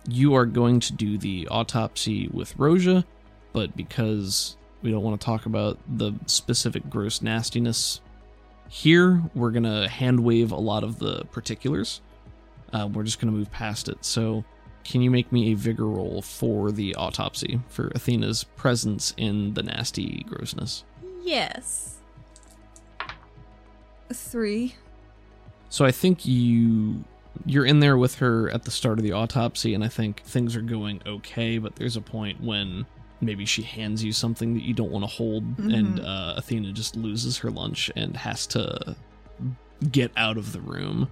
You are going to do the autopsy with Roja, but because we don't want to talk about the specific gross nastiness here, we're going to hand wave a lot of the particulars. Uh, we're just going to move past it. So, can you make me a vigor roll for the autopsy for Athena's presence in the nasty grossness? Yes. Three. So I think you you're in there with her at the start of the autopsy and I think things are going okay, but there's a point when maybe she hands you something that you don't want to hold and uh, Athena just loses her lunch and has to get out of the room.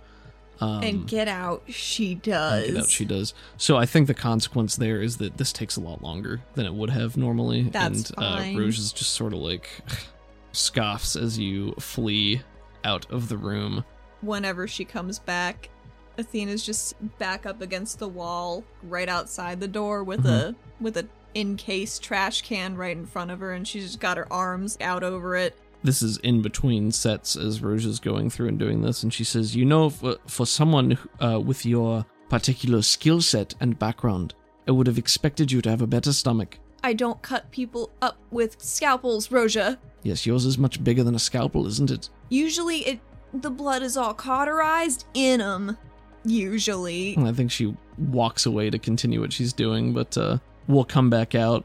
Um, and get out she does. get out she does. So I think the consequence there is that this takes a lot longer than it would have normally. That's and fine. Uh, Roja is just sort of like (sighs) scoffs as you flee out of the room. Whenever she comes back, Athena's just back up against the wall right outside the door with a with a encased trash can right in front of her and she's just got her arms out over it. this is in between sets as Roja is going through and doing this, and she says, "You know, for, for someone uh, with your particular skill set and background, I would have expected you to have a better stomach. I don't cut people up with scalpels, Roja. Yes, yours is much bigger than a scalpel, isn't it? Usually it the blood is all cauterized in them. Usually. And I think she walks away to continue what she's doing, but uh, we'll come back out.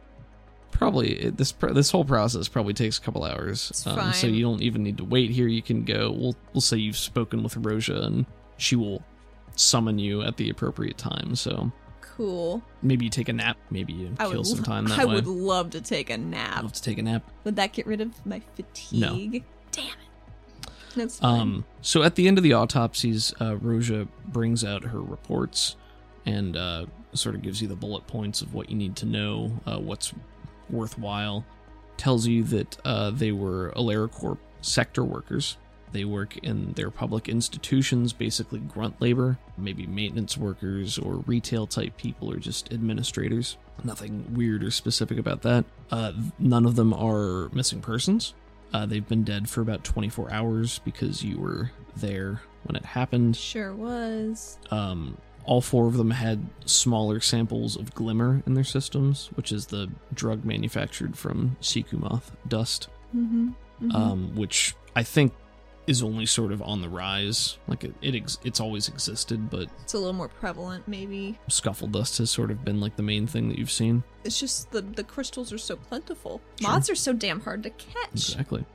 Probably this this whole process probably takes a couple hours, um, so you don't even need to wait here. You can go. We'll we'll say you've spoken with Roja, and she will summon you at the appropriate time. So Cool. maybe you take a nap. Maybe you I kill some time that I way. would love to take a nap. Love to take a nap. Would that get rid of my fatigue? No. Damn it. (laughs) That's fine. Um, so at the end of the autopsies, uh, Roja brings out her reports and uh, sort of gives you the bullet points of what you need to know, uh, what's worthwhile. Tells you that uh, they were AleraCorp sector workers. They work in their public institutions, basically grunt labor, maybe maintenance workers or retail type people or just administrators. Nothing weird or specific about that. Uh, none of them are missing persons. Uh, they've been dead for about 24 hours because you were there when it happened. sure was. Um, all four of them had smaller samples of glimmer in their systems, which is the drug manufactured from Sikumoth dust, Mm-hmm. um, which I think is only sort of on the rise. Like it, it ex- it's always existed, but it's a little more prevalent, maybe. scuffle dust has sort of been like the main thing that you've seen. It's just the the crystals are so plentiful. Sure. Moths are so damn hard to catch. Exactly.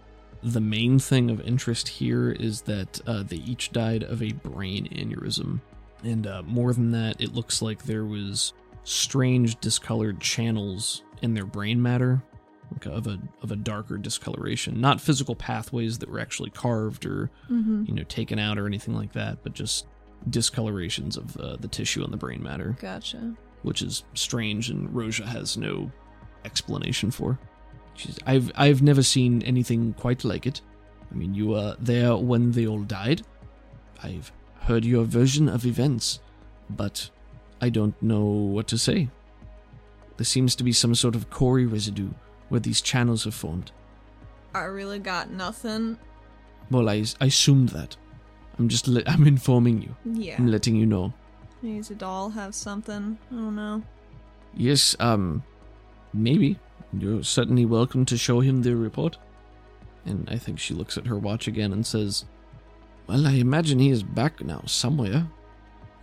The main thing of interest here is that uh, they each died of a brain aneurysm. And uh, more than that, it looks like there was strange discolored channels in their brain matter, of a of a darker discoloration. Not physical pathways that were actually carved or Mm-hmm. you know taken out or anything like that, but just discolorations of uh, the tissue and the brain matter, Gotcha. which is strange and Roja has no explanation for. She's, I've I've never seen anything quite like it. I mean, you were there when they all died. I've heard your version of events, but I don't know what to say. There seems to be some sort of Cori residue where these channels have formed. I really got nothing. Well, I, I assumed that. I'm just le- I'm informing you. Yeah. I'm letting you know. Needs a doll have something. I don't know. Yes, um, maybe. You're certainly welcome to show him the report. And I think she looks at her watch again and says, Well, I imagine he is back now somewhere.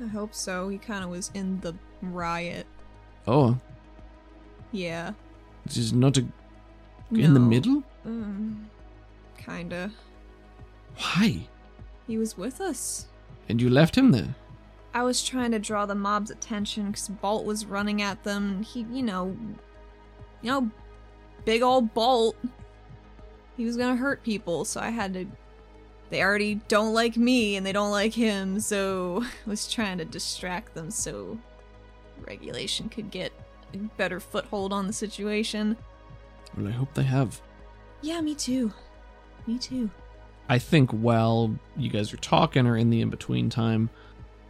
I hope so. He kind of was in the riot. Oh, Yeah. This is not a, in the middle? Mm, kinda. Why? He was with us. And you left him there? I was trying to draw the mob's attention because Bolt was running at them. and He, you know, you know, big old Bolt. He was gonna hurt people, so I had to. They already don't like me and they don't like him, so (laughs) I was trying to distract them so regulation could get better foothold on the situation. Well, I hope they have. Yeah, me too. Me too. I think while you guys are talking or in the in between time,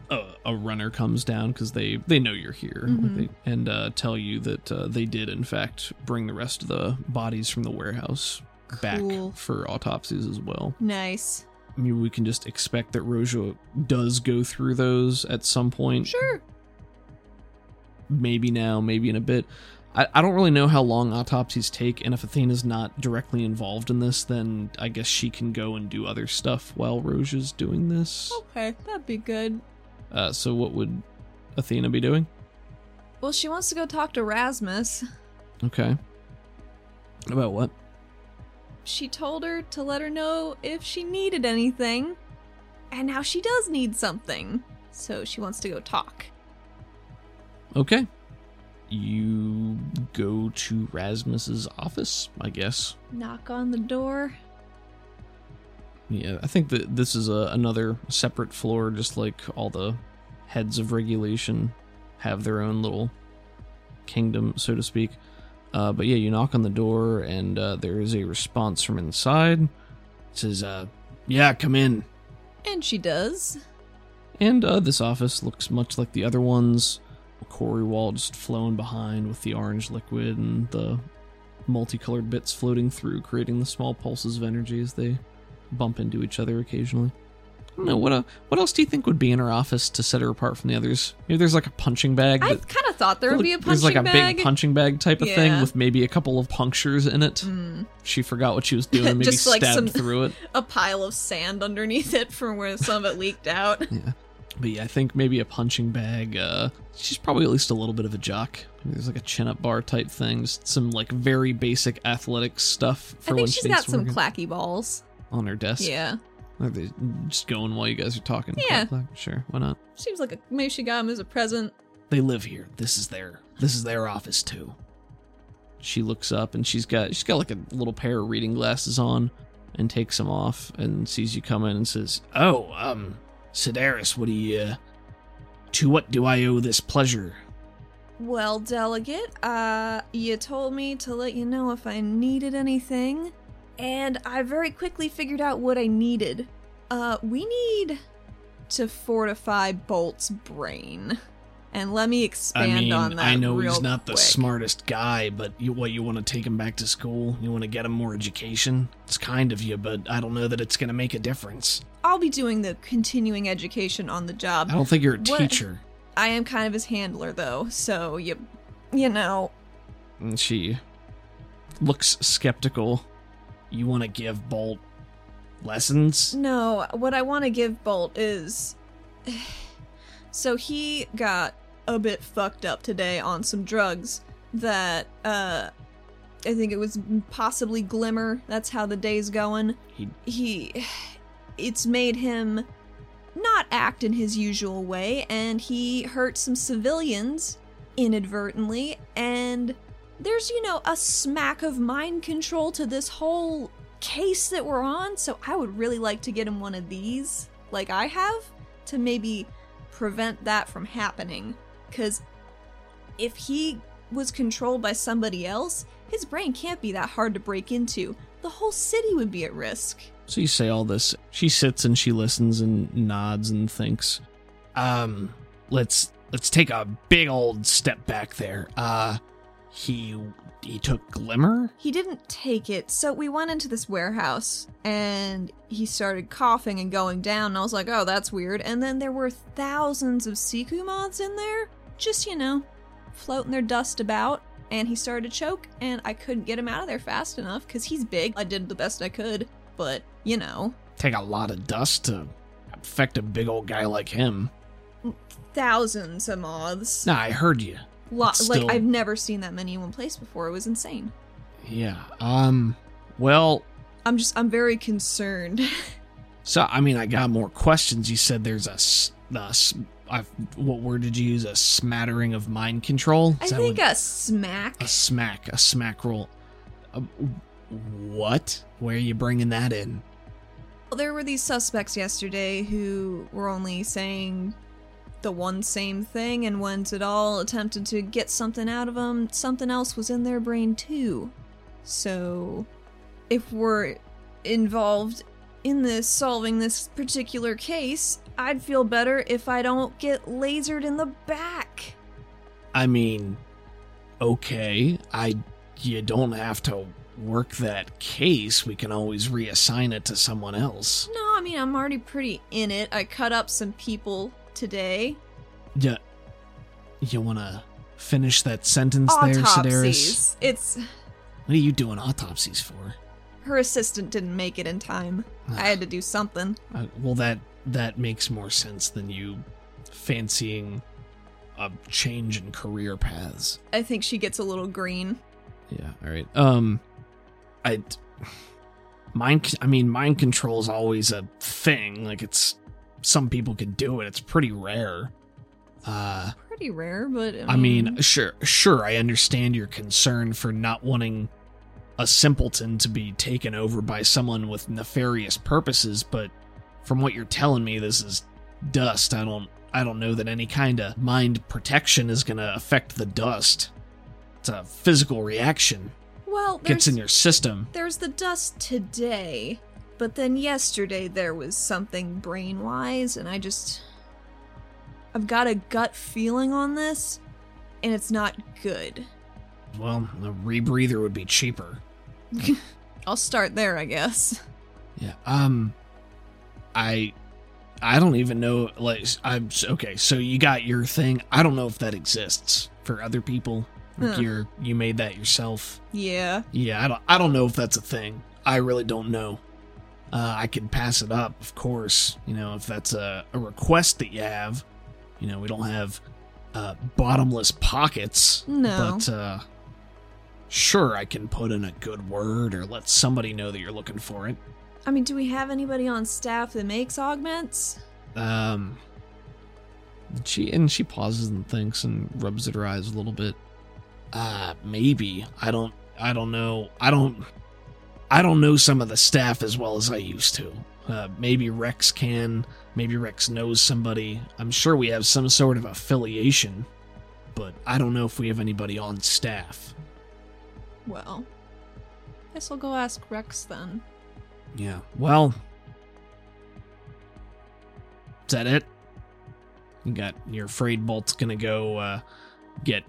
a, a runner comes down because they they know you're here like Mhm. they, and uh, tell you that uh, they did in fact bring the rest of the bodies from the warehouse back for autopsies as well. Nice. I mean, we can just expect that Roja does go through those at some point. Sure. Maybe now, maybe in a bit. I, I don't really know how long autopsies take, and if Athena's not directly involved in this, then I guess she can go and do other stuff while Roja's doing this. Okay, that'd be good. Uh, so what would Athena be doing? Well, she wants to go talk to Rasmus. Okay. About what? She told her to let her know if she needed anything. And now she does need something. So she wants to go talk. Okay. You go to Rasmus's office, I guess. Knock on the door. Yeah, I think that this is a, another separate floor, just like all the heads of regulation have their own little kingdom, so to speak. Uh, but yeah, you knock on the door, and uh, there is a response from inside. It says, uh, "Yeah, come in." And she does. And uh, this office looks much like the other ones. Quarry wall just flowing behind with the orange liquid and the multicolored bits floating through, creating the small pulses of energy as they bump into each other occasionally. I don't know what. Uh, what else do you think would be in her office to set her apart from the others? Maybe there's like a punching bag. I kind of thought there would be a punching there's like a bag. big punching bag type of thing with maybe a couple of punctures in it. Mm, She forgot what she was doing, (laughs) maybe Just like stabbed some- through it. (laughs) a pile of sand underneath it from where some of it leaked out. Yeah. But yeah, I think maybe a punching bag. Uh, she's probably at least a little bit of a jock. Maybe there's like a chin up bar type thing. Just some like very basic athletic stuff for I think she's got some clacky balls. on her desk. Yeah. Are they just going while you guys are talking? Yeah. Sure, why not? Seems like a, maybe she got him as a present. They live here. This is their this is their office too. She looks up and she's got she's got like a little pair of reading glasses on and takes them off and sees you come in and says, "Oh, um, Sedaris, what do you uh, to what do I owe this pleasure?" Well, delegate, uh, you told me to let you know if I needed anything, and I very quickly figured out what I needed. Uh, we need to fortify Bolt's brain. And let me expand I mean, on that. I know he's not the smartest guy, but you what you want to take him back to school? You want to get him more education? It's kind of you, but I don't know that it's going to make a difference. I'll be doing the continuing education on the job. I don't think you're a What- teacher. I am kind of his handler though, so you you know, And she looks skeptical. You want to give Bolt lessons? no, what I want to give Bolt is (sighs) so he got a bit fucked up today on some drugs that uh I think it was possibly glimmer. That's how the day's going. He he it's made him not act in his usual way and he hurt some civilians inadvertently and there's you know a smack of mind control to this whole case that we're on so i would really like to get him one of these like i have to maybe prevent that from happening. Cuz if he was controlled by somebody else his brain can't be that hard to break into. The whole city would be at risk So you say all this. She sits and she listens and nods and thinks. Um, let's let's take a big old step back there. Uh, he he took Glimmer. He didn't take it, so we went into this warehouse and he started coughing and going down, and I was like, oh, that's weird. And then there were thousands of Siku moths in there, just, you know, floating their dust about. And he started to choke, and I couldn't get him out of there fast enough because he's big. I did the best I could, but, you know, Take a lot of dust to affect a big old guy like him. thousands of moths. Nah, I heard you. Lo- it's like, still- I've never seen that many in one place before. It was insane. Yeah. Um. Well, I'm just, I'm very concerned. (laughs) so I mean, I got more questions. You said there's a, s- a s- I, what word did you use? A smattering of mind control. I Is that think what- a smack. a smack, a smack roll. Uh, what? Where are you bringing that in? Well, there were these suspects yesterday who were only saying the one same thing, and once when all attempted to get something out of them, something else was in their brain too. So, if we're involved in this, solving this particular case, I'd feel better if I don't get lasered in the back. I mean, okay, I you don't have to work that case. We can always reassign it to someone else. No, I mean, I'm already pretty in it. I cut up some people today. Yeah. You want to finish that sentence there, Sedaris? It's. What are you doing autopsies for? Her assistant didn't make it in time. I had to do something. Uh, well, that that makes more sense than you fancying a change in career paths. I think she gets a little green. Yeah. All right. Um, I mind. I mean, mind control is always a thing. Like it's some people can do it. It's pretty rare. Uh, Pretty rare, but I mean, I mean, sure, sure. I understand your concern for not wanting a simpleton to be taken over by someone with nefarious purposes, but from what you're telling me, this is dust. I don't. I don't know that any kind of mind protection is going to affect the dust. It's a physical reaction. Well, Gets in your system. there's the dust today, but then yesterday there was something brain wise, and I just. I've got a gut feeling on this, and it's not good. Well, a rebreather would be cheaper. (laughs) I'll start there, I guess. Yeah. Um I I don't even know like I'm okay, so you got your thing. I don't know if that exists for other people. Like you're you made that yourself. Yeah. Yeah, I don't I don't know if that's a thing. I really don't know. Uh I could pass it up, of course, you know, if that's a, a request that you have. You know, we don't have uh bottomless pockets. No. But uh sure I can put in a good word or let somebody know that you're looking for it. I mean, do we have anybody on staff that makes augments? Um, she and she pauses and thinks and rubs at her eyes a little bit. Uh, maybe I don't. I don't know. I don't. I don't know some of the staff as well as I used to. Uh, maybe Rex can. Maybe Rex knows somebody. I'm sure we have some sort of affiliation, but I don't know if we have anybody on staff. Well, I guess I'll go ask Rex then. Yeah. Well, is that it? You got you're afraid Bolt's gonna go uh, get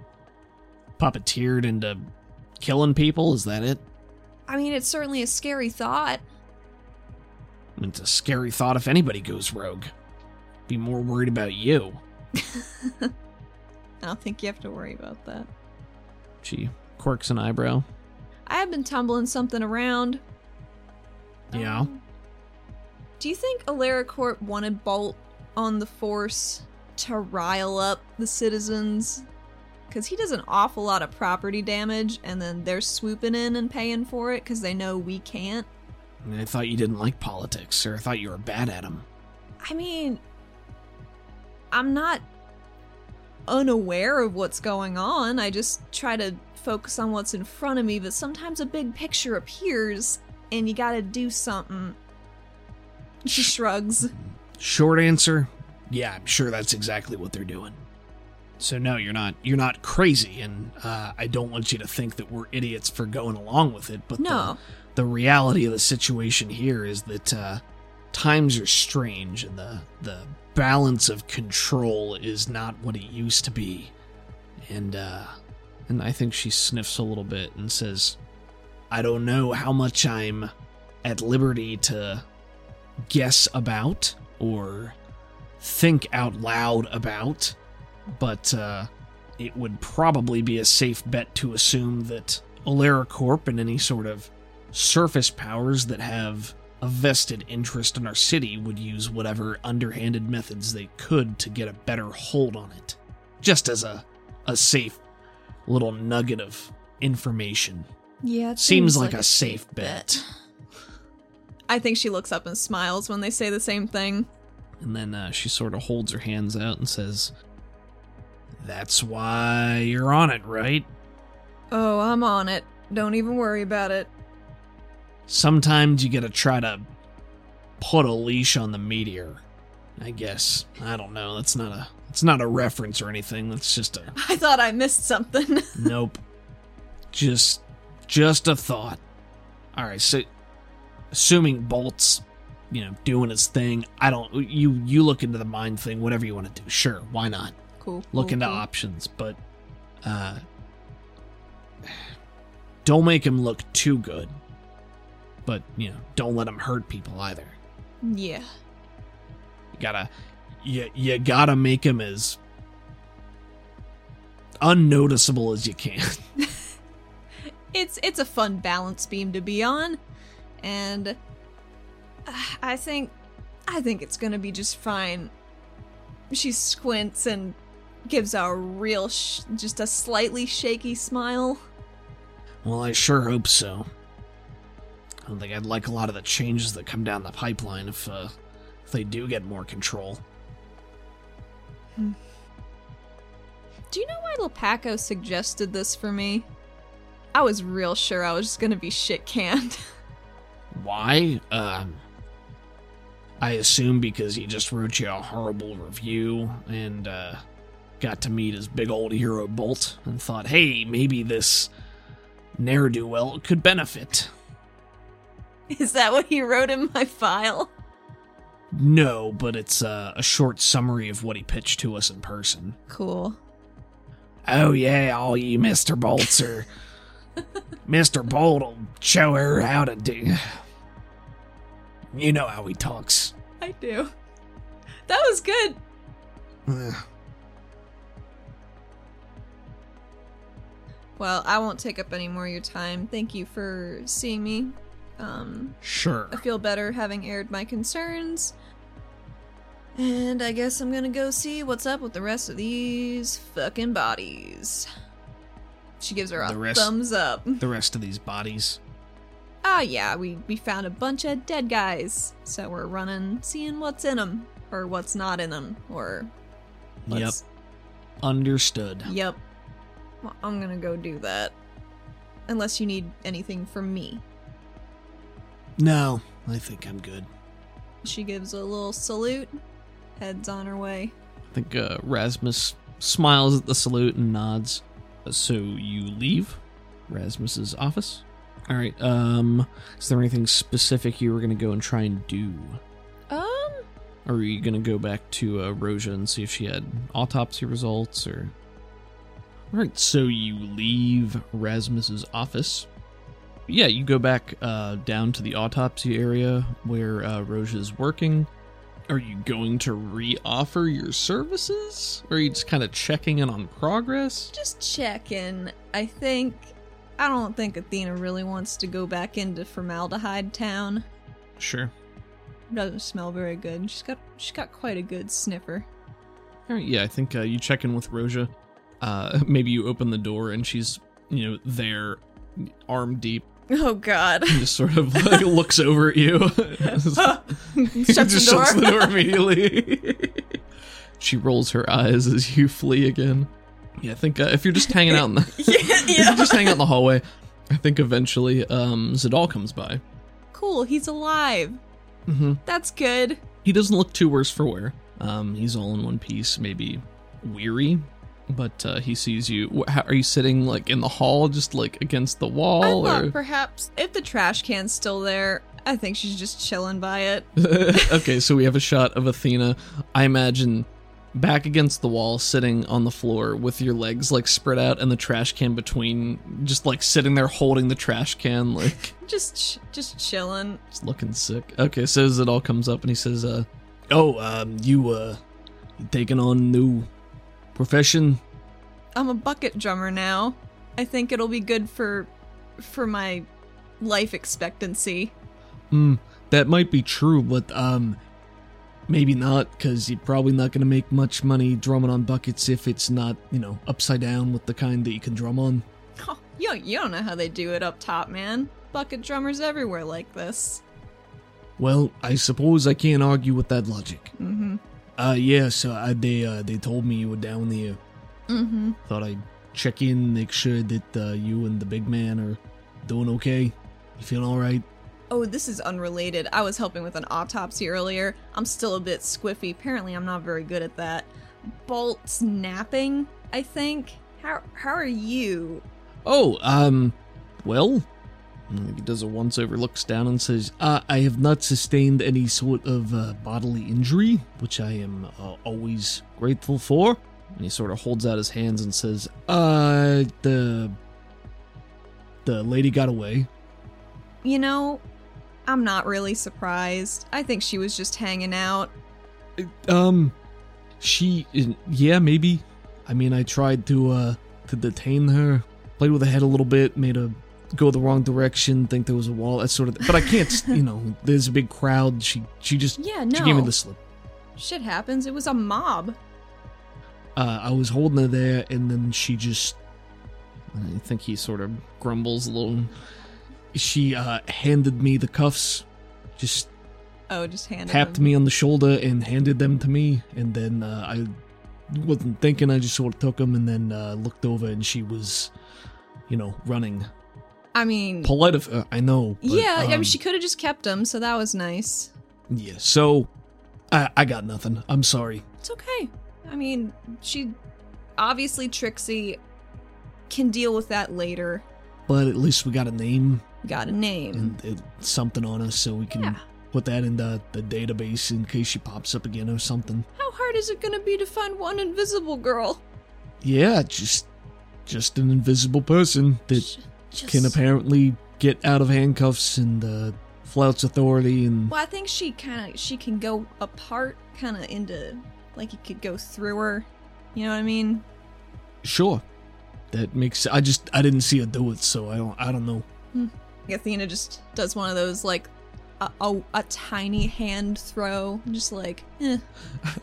puppeteered into killing people? Is that it? I mean, it's certainly a scary thought. It's a scary thought if anybody goes rogue. Be more worried about you. (laughs) I don't think you have to worry about that. She quirks an eyebrow. I have been tumbling something around. Yeah. Um, do you think AlariCorp wanted Bolt on the force to rile up the citizens? Because he does an awful lot of property damage, and then they're swooping in and paying for it because they know we can't. I, mean, I thought you didn't like politics, or I thought you were bad at them. I mean, I'm not unaware of what's going on. I just try to focus on what's in front of me, but sometimes a big picture appears and you gotta do something. She shrugs. Short answer, yeah, I'm sure that's exactly what they're doing. So no, you're not you're not crazy, and uh, I don't want you to think that we're idiots for going along with it. But No. the, the reality of the situation here is that uh, times are strange, and the the balance of control is not what it used to be. And uh, and I think she sniffs a little bit and says, "I don't know how much I'm at liberty to guess about or think out loud about, but uh, it would probably be a safe bet to assume that AlariCorp and any sort of surface powers that have a vested interest in our city would use whatever underhanded methods they could to get a better hold on it. Just as a, a safe little nugget of information. Yeah, it Seems like a safe bet. I think she looks up and smiles when they say the same thing. And then uh, she sort of holds her hands out and says, That's why you're on it, right? Oh, I'm on it. Don't even worry about it. Sometimes you gotta try to put a leash on the meteor. I guess. I don't know. That's not a it's not a reference or anything. That's just a (laughs) I thought I missed something. (laughs) nope. Just just a thought. Alright, so assuming Bolt's, you know, doing his thing, I don't you you look into the mind thing, whatever you want to do. Sure, why not? Cool. look cool, into cool. options, but uh, don't make him look too good. But you know, don't let him hurt people either. Yeah. You gotta, you you gotta make him as unnoticeable as you can. (laughs) it's it's a fun balance beam to be on and uh, i think i think it's gonna be just fine she squints and gives a real sh- just a slightly shaky smile well, I sure hope so. I don't think I'd like a lot of the changes that come down the pipeline if uh, if they do get more control. do you know why Lepaco suggested this for me i was real sure i was just gonna be shit canned (laughs) Why? Um, I assume because he just wrote you a horrible review and uh, got to meet his big old hero Bolt and thought, hey, maybe this ne'er do well could benefit. is that what he wrote in my file No, but it's uh, a short summary of what he pitched to us in person. cool Oh, yeah, all you Mr. Bolts are. Mr. Bolt will show her how to do. You know how he talks. i do that was good Well, I won't take up any more of your time. Thank you for seeing me. Um, Sure. I feel better having aired my concerns. And I guess I'm gonna go see what's up with the rest of these fucking bodies. She gives her a The rest- thumbs up. The rest of these bodies. Ah, yeah, we, we found a bunch of dead guys. So we're running, seeing what's in them, or what's not in them, or. Yep. Understood. Yep. Well, I'm gonna go do that. Unless you need anything from me. No, I think I'm good. She gives a little salute, heads on her way. I think uh, Rasmus smiles at the salute and nods. Uh, So you leave Rasmus's office. All right. Um, is there anything specific you were gonna go and try and do, Um, or are you gonna go back to uh, Roja and see if she had autopsy results, or? All right. So you leave Rasmus's office. Yeah, you go back uh, down to the autopsy area where uh, Roja's working, Are you going to re-offer your services? Or are you just kind of checking in on progress? Just checking. I think. I don't think Athena really wants to go back into Formaldehyde Town. Sure. Doesn't smell very good. She's got she's got quite a good sniffer. All right, yeah, I think uh, you check in with Roja. Uh, (laughs) maybe you open the door and she's, you know, there, arm deep, Oh God! just sort of like (laughs) looks over at you. (laughs) Shuts just the door. shuts the door immediately. she rolls her eyes as you flee again. Yeah, I think uh, if you're just hanging out in the, yeah. you're just hanging out in the hallway, I think eventually um, Zadal comes by. Cool. He's alive. hmm That's good. He doesn't look too worse for wear. Um, he's all in one piece, maybe weary, but uh, he sees you. Wh- How, are you sitting like in the hall, just like against the I wall, thought or perhaps if the trash can's still there, I think she's just chilling by it. (laughs) okay? So we have a shot of Athena. I imagine back against the wall, sitting on the floor with your legs like spread out and the trash can between, just like sitting there holding the trash can, (laughs) like Just, ch- just chilling. just looking sick. Okay, so as it all comes up and he says, uh, "Oh, um, you uh, you taking on new profession?" I'm a bucket drummer now. I think it'll be good for, for my life expectancy. Hmm, that might be true, but um, maybe not, because you're probably not gonna make much money drumming on buckets if it's not, you know, upside down with the kind that you can drum on. Oh, you, you don't know how they do it up top, man. Bucket drummers everywhere like this. Well, I suppose I can't argue with that logic. Mm-hmm. Uh, yeah, so I, they uh, they told me you were down there. Mm-hmm. Thought I'd check in, make sure that uh, you and the big man are doing okay. You feeling all right? Oh, this is unrelated. I was helping with an autopsy earlier. I'm still a bit squiffy. Apparently, I'm not very good at that. Bolt's napping, I think. How how are you? Oh, um, well, he does a once over, looks down, and says, uh, I have not sustained any sort of uh, bodily injury, which I am uh, always grateful for. And he sort of holds out his hands and says, Uh, the. The lady got away. You know, I'm not really surprised. I think she was just hanging out. Um, she. Yeah, maybe. I mean, I tried to, uh, to detain her, played with her head a little bit, made her go the wrong direction, think there was a wall, that sort of. But I can't, (laughs) you know. There's a big crowd. She, she just, Yeah, no. she gave me the slip. Shit happens. It was a mob. Uh, I was holding her there, and then she just. I think he sort of grumbles a little. She uh, handed me the cuffs, just Oh, just handed tapped him. me on the shoulder and handed them to me, and then uh, I wasn't thinking. I just sort of took them, and then uh, looked over, and she was, you know, running. I mean, Polite of her, I know. but, yeah. I um, mean, she could have just kept him, so that was nice. Yeah. So, I I got nothing. I'm sorry. It's okay. I mean, she obviously Trixie can deal with that later. But at least we got a name Got a name. and it, something on us, so we can Yeah. put that in the, the database in case she pops up again or something. How hard is it gonna be to find one invisible girl? Yeah, just just an invisible person that Just... can apparently get out of handcuffs and uh, flouts authority and Well, I think she kind of she can go apart, kind of into like you could go through her. You know what I mean? sure that makes i just i didn't see her do it so i don't i don't know Athena just does one of those like a, a, a tiny hand throw, just like eh.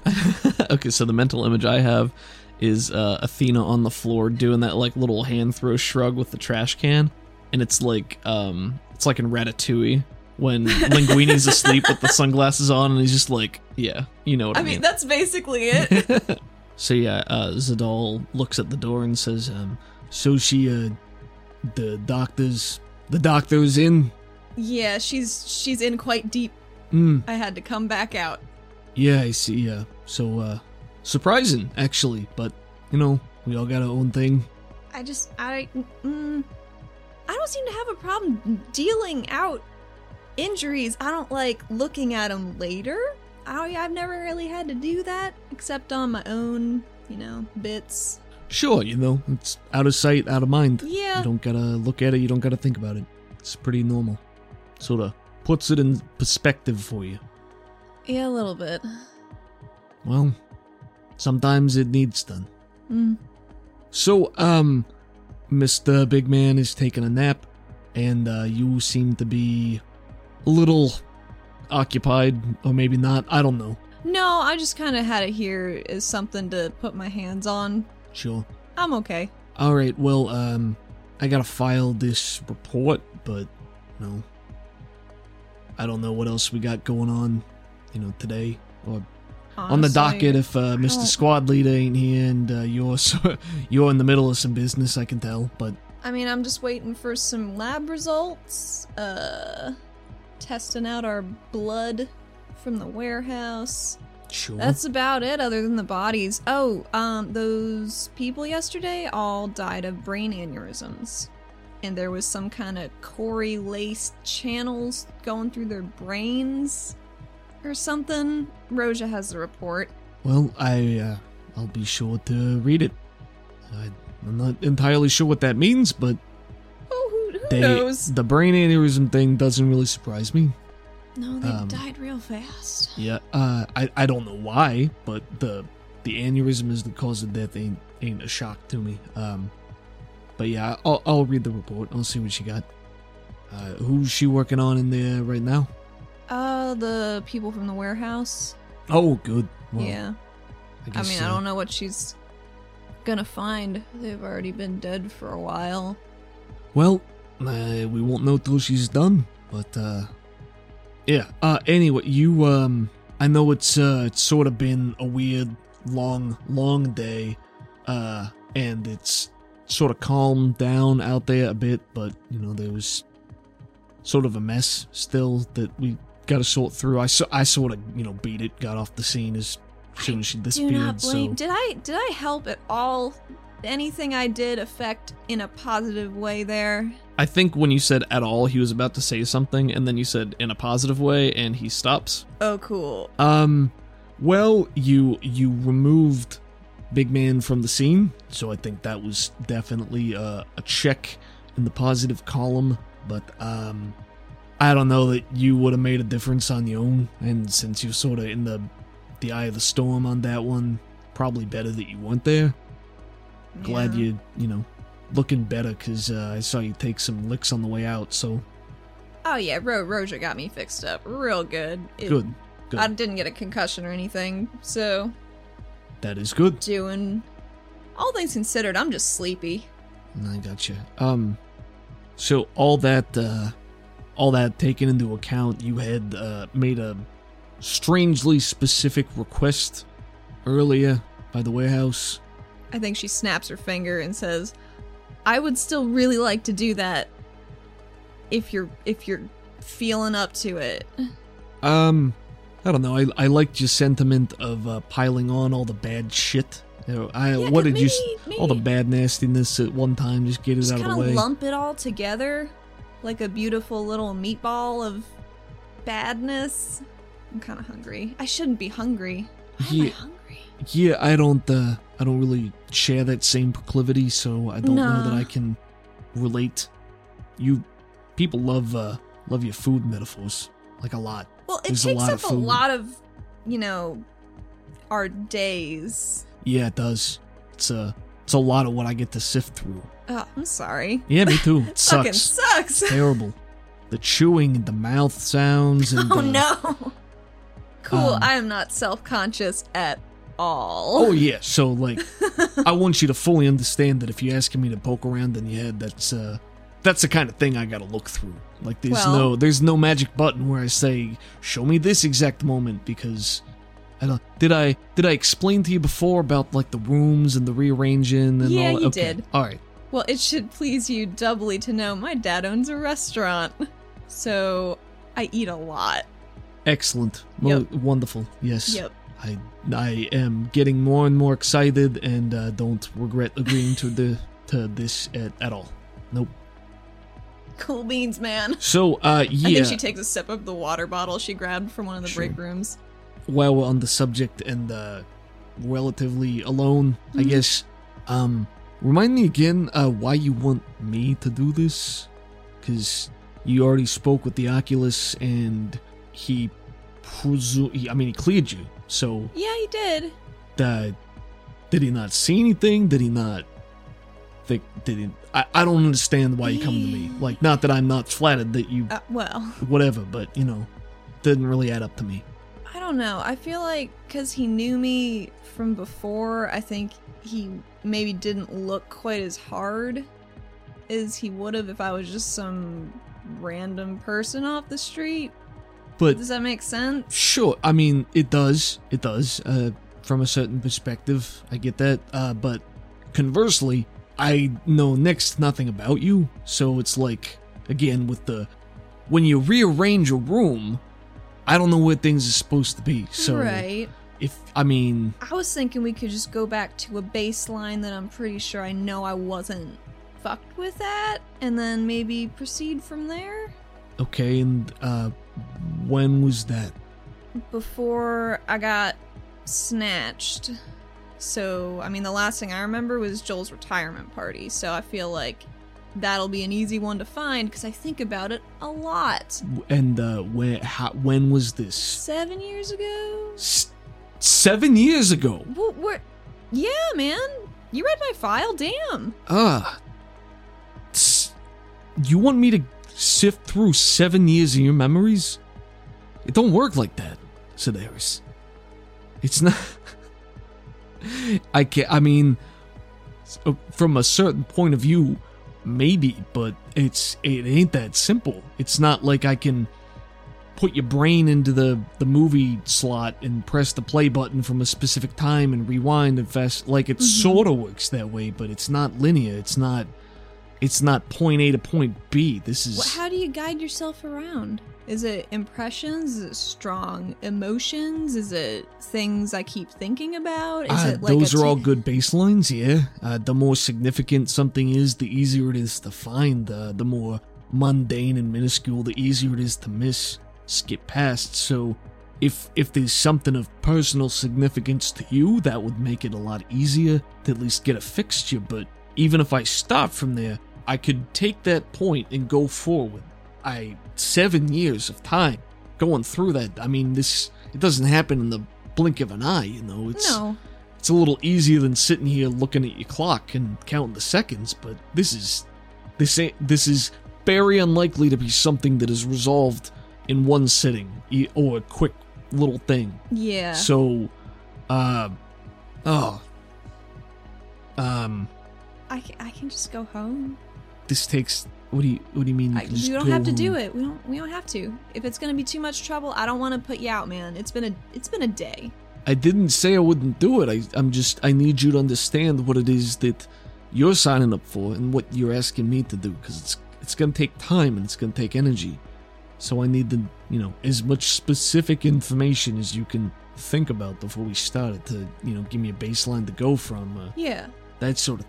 (laughs) okay so the mental image i have is uh, athena on the floor doing that like little hand throw shrug with the trash can and it's like um it's like in ratatouille when (laughs) linguini's asleep with the sunglasses on and he's just like yeah you know what i, mean. I mean, that's basically (laughs) it. So yeah, uh, Zadal looks at the door and says, um, "So she, uh, the doctor's, the doctor's in. yeah, she's she's in quite deep. Hmm. I had to come back out. Yeah, I see. Yeah, so uh, surprising actually, but you know, we all got our own thing. I just I mm, I don't seem to have a problem dealing out injuries. I don't like looking at them later. I I've never really had to do that except on my own, you know, bits. Sure, you know, it's out of sight, out of mind. Yeah. You don't gotta look at it. You don't gotta think about it. It's pretty normal. Sort of puts it in perspective for you. Yeah, a little bit. Well, sometimes it needs done. Mm. So, um, Mr. Big Man is taking a nap, and uh, you seem to be a little occupied, or maybe not. I don't know. No, I just kind of had it here as something to put my hands on. Sure. I'm okay. All right. Well, um, I gotta file this report, but you know, I don't know what else we got going on, you know, today or on the docket. If uh, Mr. Squad Leader ain't here and uh, you're (laughs) so, you're in the middle of some business, I can tell. But I mean, I'm just waiting for some lab results. Uh, testing out our blood from the warehouse. sure. That's about it, other than the bodies. Oh, um, those people yesterday all died of brain aneurysms. And there was some kind of Corey laced channels going through their brains or something. Roja has the report. Well, I uh, I'll be sure to read it. I, I'm not entirely sure what that means, but Oh, who, who they, knows? the brain aneurysm thing doesn't really surprise me. No, they um, died real fast. Yeah, uh, I I don't know why, but the the aneurysm is the cause of death ain't ain't a shock to me. Um, but yeah, I'll I'll read the report. I'll see what she got. Uh, who's she working on in there right now? Uh, the people from the warehouse. Oh, good. Well, yeah. I, I mean, I don't know what she's gonna find. They've already been dead for a while. Well, uh, we won't know till she's done. But uh, yeah. Uh, anyway, you um, I know it's uh, it's sort of been a weird, long, long day. Uh, and it's sort of calmed down out there a bit, but you know there was sort of a mess still that we got to sort through. I so, I sort of you know beat it, got off the scene as soon as she Do disappeared. not blame. So Did I did I help at all? Anything I did affect in a positive way there? I think when you said at all, he was about to say something, and then you said in a positive way, and he stops. Oh, cool. Um, well, you you removed Big Man from the scene, so I think that was definitely a, a check in the positive column. But um, I don't know that you would have made a difference on your own, and since you're sort of in the the eye of the storm on that one, probably better that you weren't there. Glad Yeah. you you know looking better because uh, I saw you take some licks on the way out. So Oh yeah, Ro- Roja got me fixed up real good. It- good, good. I didn't get a concussion or anything, so that is good. doing all things considered, I'm just sleepy. I gotcha. Um, so all that, uh, all that taken into account, you had uh, made a strangely specific request earlier by the warehouse. I think she snaps her finger and says, "I would still really like to do that if you're if you're feeling up to it." Um, I don't know. I I liked your sentiment of uh, piling on all the bad shit. You know, I Yeah, what did you? maybe- All the bad nastiness at one time. Just get it Just out of the way. lump it all together like a beautiful little meatball of badness. I'm kind of hungry. I shouldn't be hungry. Why am I Yeah. hungry? Yeah, I don't. Uh, I don't really share that same proclivity, so I don't know that I can relate. You people love uh, love your food metaphors like a lot. Well, it There's a takes lot up a lot of, you know, our days. Yeah, it does. It's a it's a lot of what I get to sift through. Oh, I'm sorry. Yeah, me too. (laughs) It Fucking sucks. sucks. Terrible. The chewing, the mouth sounds, and (laughs) oh uh, no. Cool. um, I am not self-conscious at all. Oh yeah, so like, (laughs) I want you to fully understand that if you're asking me to poke around in your head, that's uh, that's the kind of thing I gotta look through. Like, there's Well- no, there's no magic button where I say, show me this exact moment because. I don't. Did I did I explain to you before about like the rooms and the rearranging and Yeah, all? you okay. did. All right. Well, it should please you doubly to know my dad owns a restaurant. So I eat a lot. Excellent. Well, Yep. wonderful. Yes. Yep. I I am getting more and more excited and uh, don't regret agreeing to the to this at, at all. Nope. Cool beans, man. So uh yeah. I think she takes a sip of the water bottle she grabbed from one of the Sure. break rooms. while we're on the subject and uh relatively alone, I Mhm. guess. Um remind me again uh why you want me to do this? Cuz you already spoke with the Oculus and he presume. I mean, he cleared you. So, Yeah, he did. uh, did he not see anything? Did he not think? Did he? I, I don't understand why you come to me. Like, not that I'm not flattered that you Uh, well, whatever, but you know, didn't really add up to me. I don't know. I feel like because he knew me from before, I think he maybe didn't look quite as hard as he would have if I was just some random person off the street. But Does that make sense? Sure. I mean, it does. It does. Uh, from a certain perspective, I get that. Uh, but conversely, I know next to nothing about you. So it's like, again, with the. When you rearrange a room, I don't know where things are supposed to be. So right. if. I mean. I was thinking we could just go back to a baseline that I'm pretty sure I know I wasn't fucked with that, and then maybe proceed from there. Okay, and uh, when was that? before I got snatched. So, I mean, the last thing I remember was Joel's retirement party. So I feel like that'll be an easy one to find because I think about it a lot. And uh, when, how, when was this? Seven years ago? S- seven years ago. What? what? Yeah, man. You read my file? Damn. Ah. S- you want me to sift through seven years of your memories? It don't work like that, Sedaris. It's not. (laughs) I can't. I mean, from a certain point of view, maybe, but it's it ain't that simple. It's not like I can put your brain into the the movie slot and press the play button from a specific time and rewind and fast like it mm-hmm. sort of works that way but it's not linear it's not it's not point a to point b this is What, how do you guide yourself around? Is it impressions? Is it strong emotions? Is it things I keep thinking about? Is it like those are all good baselines yeah uh, the more significant something is the easier it is to find uh, the more mundane and minuscule the easier it is to miss skip past so if if there's something of personal significance to you that would make it a lot easier to at least get a fixture but even if i start from there i could take that point and go forward i seven years of time going through that i mean this it doesn't happen in the blink of an eye you know it's No. it's a little easier than sitting here looking at your clock and counting the seconds, but this is this ain't this is very unlikely to be something that is resolved in one sitting or a quick little thing. Yeah. So, uh, oh, um, I, I can just go home. this takes. What do you What do you mean? You, I, you don't have to do it. We don't. We don't have to. If it's gonna be too much trouble, I don't want to put you out, man. It's been a. It's been a day. I didn't say I wouldn't do it. I, I'm just. I need you to understand what it is that you're signing up for and what you're asking me to do because it's it's gonna take time and it's gonna take energy. So I need the you know as much specific information as you can think about before we started to you know give me a baseline to go from. Uh, Yeah. that sort of.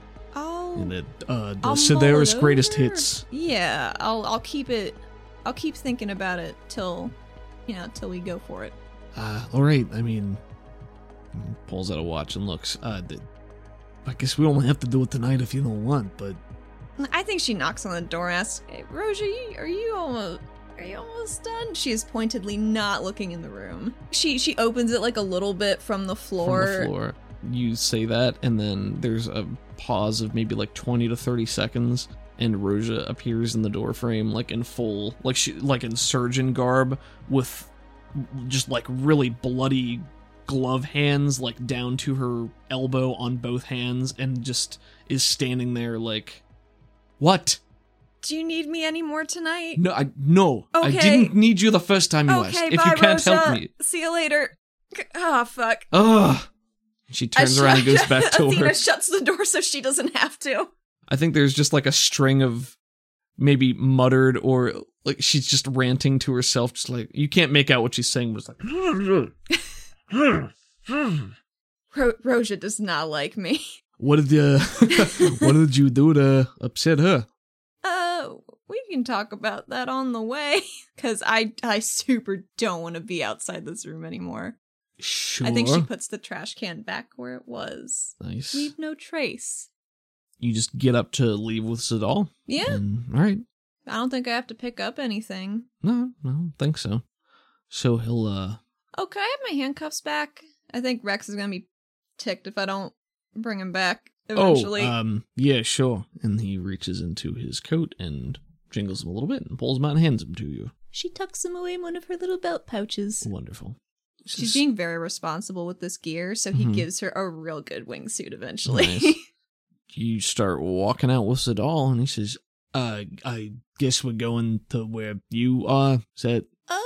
And the uh, the Sedaris greatest hits. Yeah. I'll. I'll keep it. I'll keep thinking about it till, you know, till we go for it. Uh, all right. I mean, pulls out a watch and looks. Uh, I guess we only have to do it tonight if you don't want, but I think she knocks on the door, and asks, hey, "Roja, you, are you almost?" Are you almost done? She is pointedly not looking in the room. She she opens it like a little bit from the floor. from the floor. You say that, and then there's a pause of maybe like 20 to 30 seconds, and Roja appears in the doorframe, like in full, like she, like in surgeon garb, with just like really bloody glove hands, like down to her elbow on both hands, and just is standing there like, what? Do you need me any more tonight? No, I no, I Okay. didn't need you the first time you asked. If bye, you can't help me, See you later. Ah, fuck. ugh. She turns around and goes back (laughs) to Athena her. shuts the door so she doesn't have to. I think there's just like a string of maybe muttered or like she's just ranting to herself, just like you can't make out what she's saying, but it's like (laughs) Ro- Roja does not like me. (laughs) what did you what did you do to upset her? Uh, we can talk about that on the way. Cause I, I super don't want to be outside this room anymore. Sure. I think she puts the trash can back where it was. nice. Leave no trace. You just get up to leave with Zadal. Yeah, And, all right. I don't think I have to pick up anything. No, no, I don't think so. So he'll uh Oh, can I have my handcuffs back? I think Rex is gonna be ticked if I don't bring him back eventually. Oh, um, yeah, sure. And he reaches into his coat and jingles them a little bit and pulls them out and hands them to you. she tucks them away in one of her little belt pouches. Wonderful. She's being very responsible with this gear, so he Mhm. gives her a real good wingsuit eventually. Nice. you start walking out with Zadal, and he says, "Uh, I guess we're going to where you are. Is that um,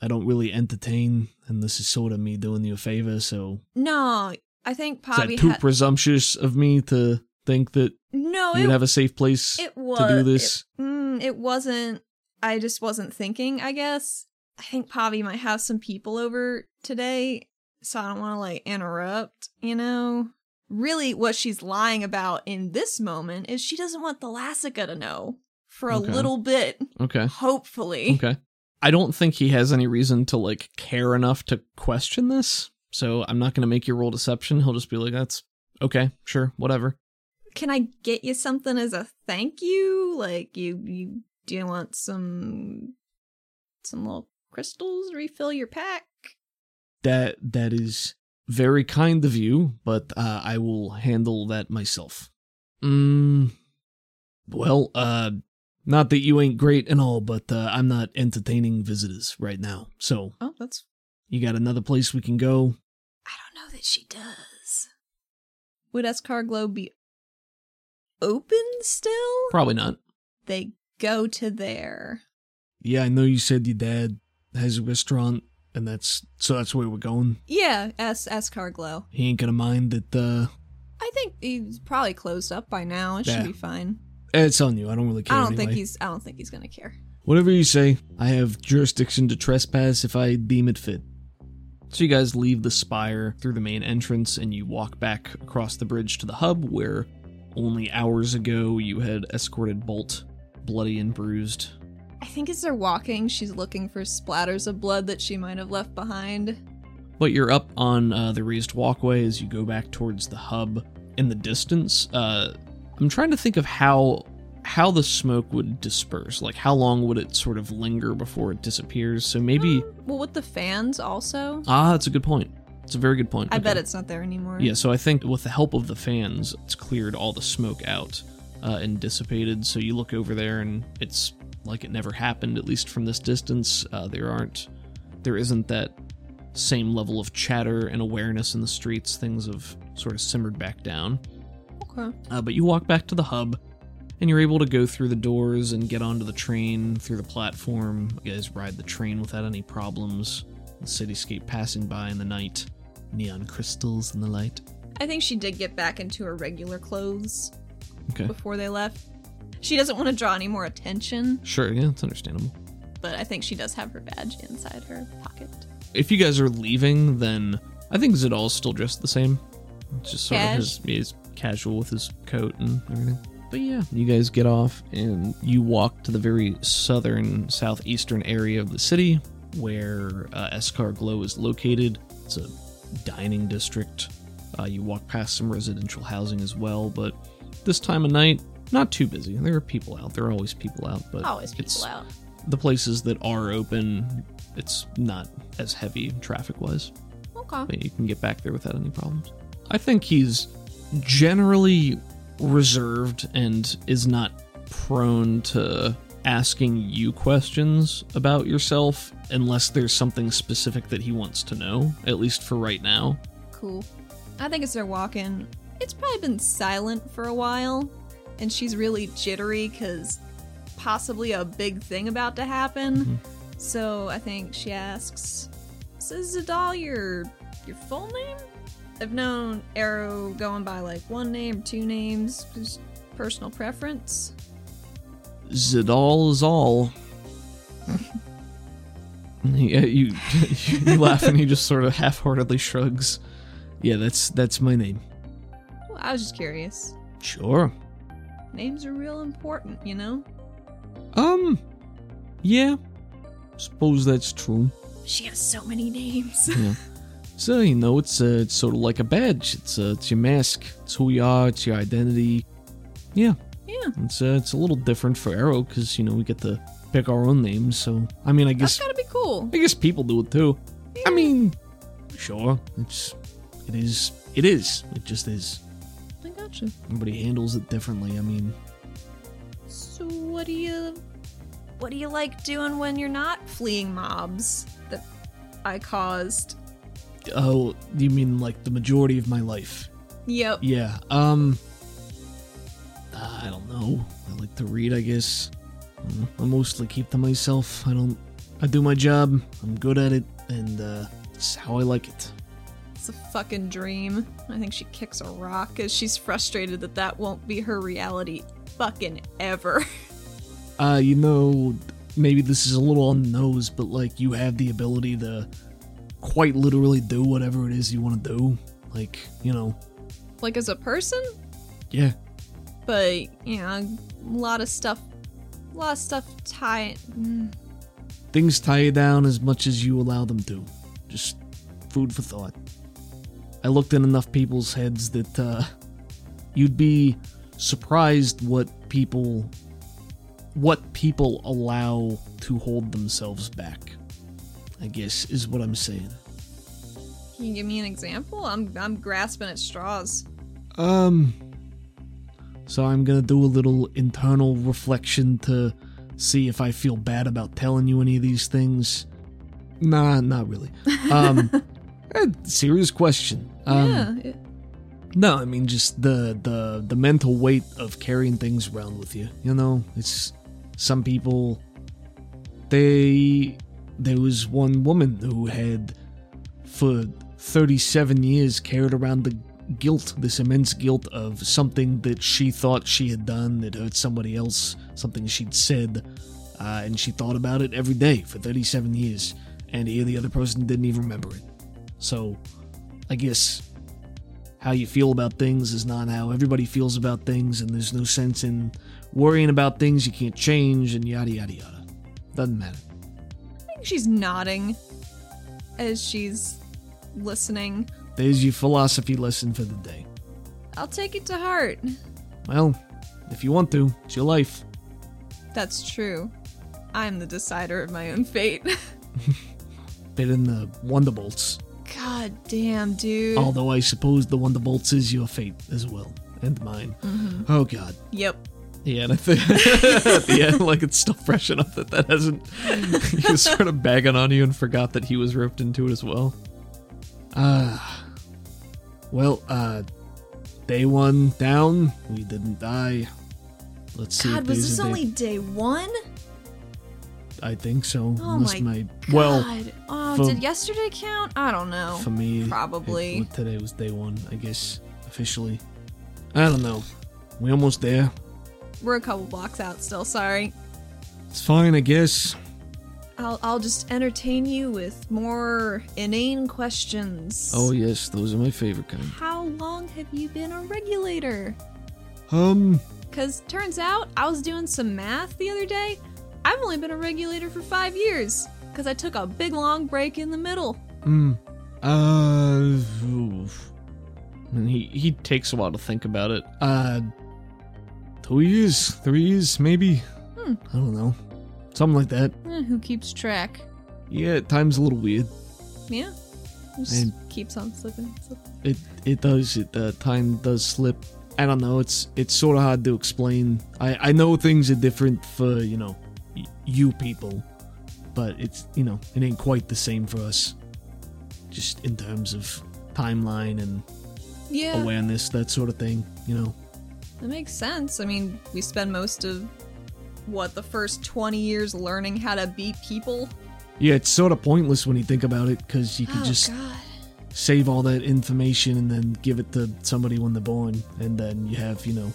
I don't really entertain, and this is sort of me doing you a favor. So no, I think is that too had presumptuous of me to think that no. you'd It, have a safe place it was to do this? It, mm, it wasn't. I just wasn't thinking. I guess I think Pavi might have some people over today, so I don't want to like interrupt. You know, really, what she's lying about in this moment is she doesn't want the Lassica to know for a Okay. little bit. okay, Hopefully, okay. I don't think he has any reason to like care enough to question this. So I'm not going to make you roll deception. He'll just be like, "That's okay, sure, whatever." can I get you something as a thank you? Like you you do you want some some little crystals refill your pack? That that is very kind of you, but uh, I will handle that myself. Mm, well, uh, not that you ain't great and all, but uh, I'm not entertaining visitors right now. So Oh, that's you got another place we can go? I don't know that she does. Would Escarglow be open still? Probably not. They go to there. Yeah, I know you said your dad has a restaurant, and that's so that's where we're going. Yeah, S Escarglow. He ain't gonna mind that. uh I think he's probably closed up by now. It Yeah. should be fine. It's on you. I don't really care. I don't think anyway. he's I don't think he's gonna care. Whatever you say, I have jurisdiction to trespass if I deem it fit. So you guys leave the spire through the main entrance and you walk back across the bridge to the hub where only hours ago you had escorted Bolt, bloody and bruised. I think as they're walking, she's looking for splatters of blood that she might have left behind. But you're up on uh, the raised walkway as you go back towards the hub. In the distance, uh, I'm trying to think of how how the smoke would disperse. Like how long would it sort of linger before it disappears? So maybe Well, with the fans also. ah, that's a good point. It's a very good point. I Okay. bet it's not there anymore. Yeah, so I think with the help of the fans, it's cleared all the smoke out uh, and dissipated. So you look over there, and it's like it never happened. At least from this distance, uh, there aren't, there isn't that same level of chatter and awareness in the streets. Things have sort of simmered back down. Okay. Uh, but you walk back to the hub, and you're able to go through the doors and get onto the train through the platform. You guys ride the train without any problems. The cityscape passing by in the night, neon crystals in the light. I think she did get back into her regular clothes Okay. before they left. She doesn't want to draw any more attention, Sure, yeah, it's understandable. but I think she does have her badge inside her pocket. If you guys are leaving, then I think Zadal's still dressed the same. It's just sort Cash. of his, he's casual with his coat and everything. But yeah, you guys get off and you walk to the very southern, southeastern area of the city where uh, Escarglow is located. It's a dining district. Uh, you walk past some residential housing as well, but this time of night, not too busy. There are people out. There are always people out, but Always people it's out. the places that are open, it's not as heavy traffic wise. Okay. But you can get back there without any problems. I think he's generally reserved and is not prone to asking you questions about yourself unless there's something specific that he wants to know, at least for right now. Cool. I think as they're walking, it's probably been silent for a while, and she's really jittery because possibly a big thing about to happen. Mhm. So I think she asks, "So is Zadal your your full name?" I've known Arrow going by like one name, two names, just personal preference. Zadal is all. (laughs) yeah, you, (laughs) you laugh and he just sort of half-heartedly shrugs. Yeah, that's that's my name. Well, I was just curious. Sure. Names are real important, you know. Um, yeah. Suppose that's true. She has so many names. Yeah. (laughs) so you know, it's uh, it's sort of like a badge. It's uh, it's your mask. It's who you are. It's your identity. Yeah. yeah, It's uh, it's a little different for Arrow because you know we get to pick our own names. So I mean, I that's guess gotta be cool. I guess people do it too. I mean, sure, it's it is it is it just is. Gotcha. Everybody handles it differently. I mean, So what do you what do you like doing when you're not fleeing mobs that I caused? oh, you mean like the majority of my life? Yep. Yeah. Um. I don't know. I like to read. I guess. I mostly keep to myself. I don't. I do my job. I'm good at it, and uh, it's how I like it. It's a fucking dream. I think she kicks a rock as she's frustrated that that won't be her reality fucking ever. (laughs) Uh, you know, maybe this is a little on the nose, but like you have the ability to quite literally do whatever it is you want to do. Like, you know, like as a person, yeah. but you know, a lot of stuff a lot of stuff tie mm, Things tie you down as much as you allow them to. Just food for thought. I looked in enough people's heads that uh, you'd be surprised what people what people allow to hold themselves back. I guess is what I'm saying. Can you give me an example? I'm I'm grasping at straws. Um so I'm going to do a little internal reflection to see if I feel bad about telling you any of these things. Nah, not really. Um (laughs) eh, serious question. Um yeah. No, I mean just the the the mental weight of carrying things around with you. You know, it's some people. They there was one woman who had for 37 years carried around the guilt, this immense guilt of something that she thought she had done that hurt somebody else, something she'd said, uh, and she thought about it every day for 37 years, and here the other person didn't even remember it. So, I guess how you feel about things is not how everybody feels about things, and there's no sense in worrying about things you can't change, and yada yada yada. Doesn't matter. I think she's nodding as she's listening. There's your philosophy lesson for the day. I'll take it to heart. Well, if you want to, it's your life. That's true. I'm the decider of my own fate. (laughs) Bit in the Wonderbolts. God damn, dude. Although I suppose the Wonderbolts is your fate as well, and mine. Oh god. Yep. Yeah, and I think (laughs) at the end, like it's still fresh enough that that hasn't. (laughs) he was sort of bagging on you and forgot that he was roped into it as well. Ah, well, uh, day one down, we didn't die. Let's see. God, was this day- only day one? I think so. Oh unless my God. well, oh, for- did yesterday count? I don't know. for me, Probably. it- today was day one. I guess officially. I don't know. We almost there. We're a couple blocks out still. Sorry. It's fine, I guess. I'll I'll just entertain you with more inane questions. Oh yes, those are my favorite kind. How long have you been a regulator? Um, Cause turns out I was doing some math the other day. I've only been a regulator for five years. Cause I took a big long break in the middle. Hmm. Uh. oof. And he he takes a while to think about it. Uh. Two years, three years, maybe. Hmm. I don't know. Something like that. Eh, who keeps track? Yeah, time's a little weird. Yeah. Just And- keeps on slipping. slipping. It it does. It uh, time does slip. I don't know. It's it's sort of hard to explain. I I know things are different for you know, y- you people, but it's you know it ain't quite the same for us. Just in terms of timeline and Yeah. awareness, that sort of thing. You know. That makes sense. I mean, we spend most of what the first 20 years learning how to beat people. Yeah, it's sort of pointless when you think about it, because you can oh just god. save all that information and then give it to somebody when they're born, and then you have, you know,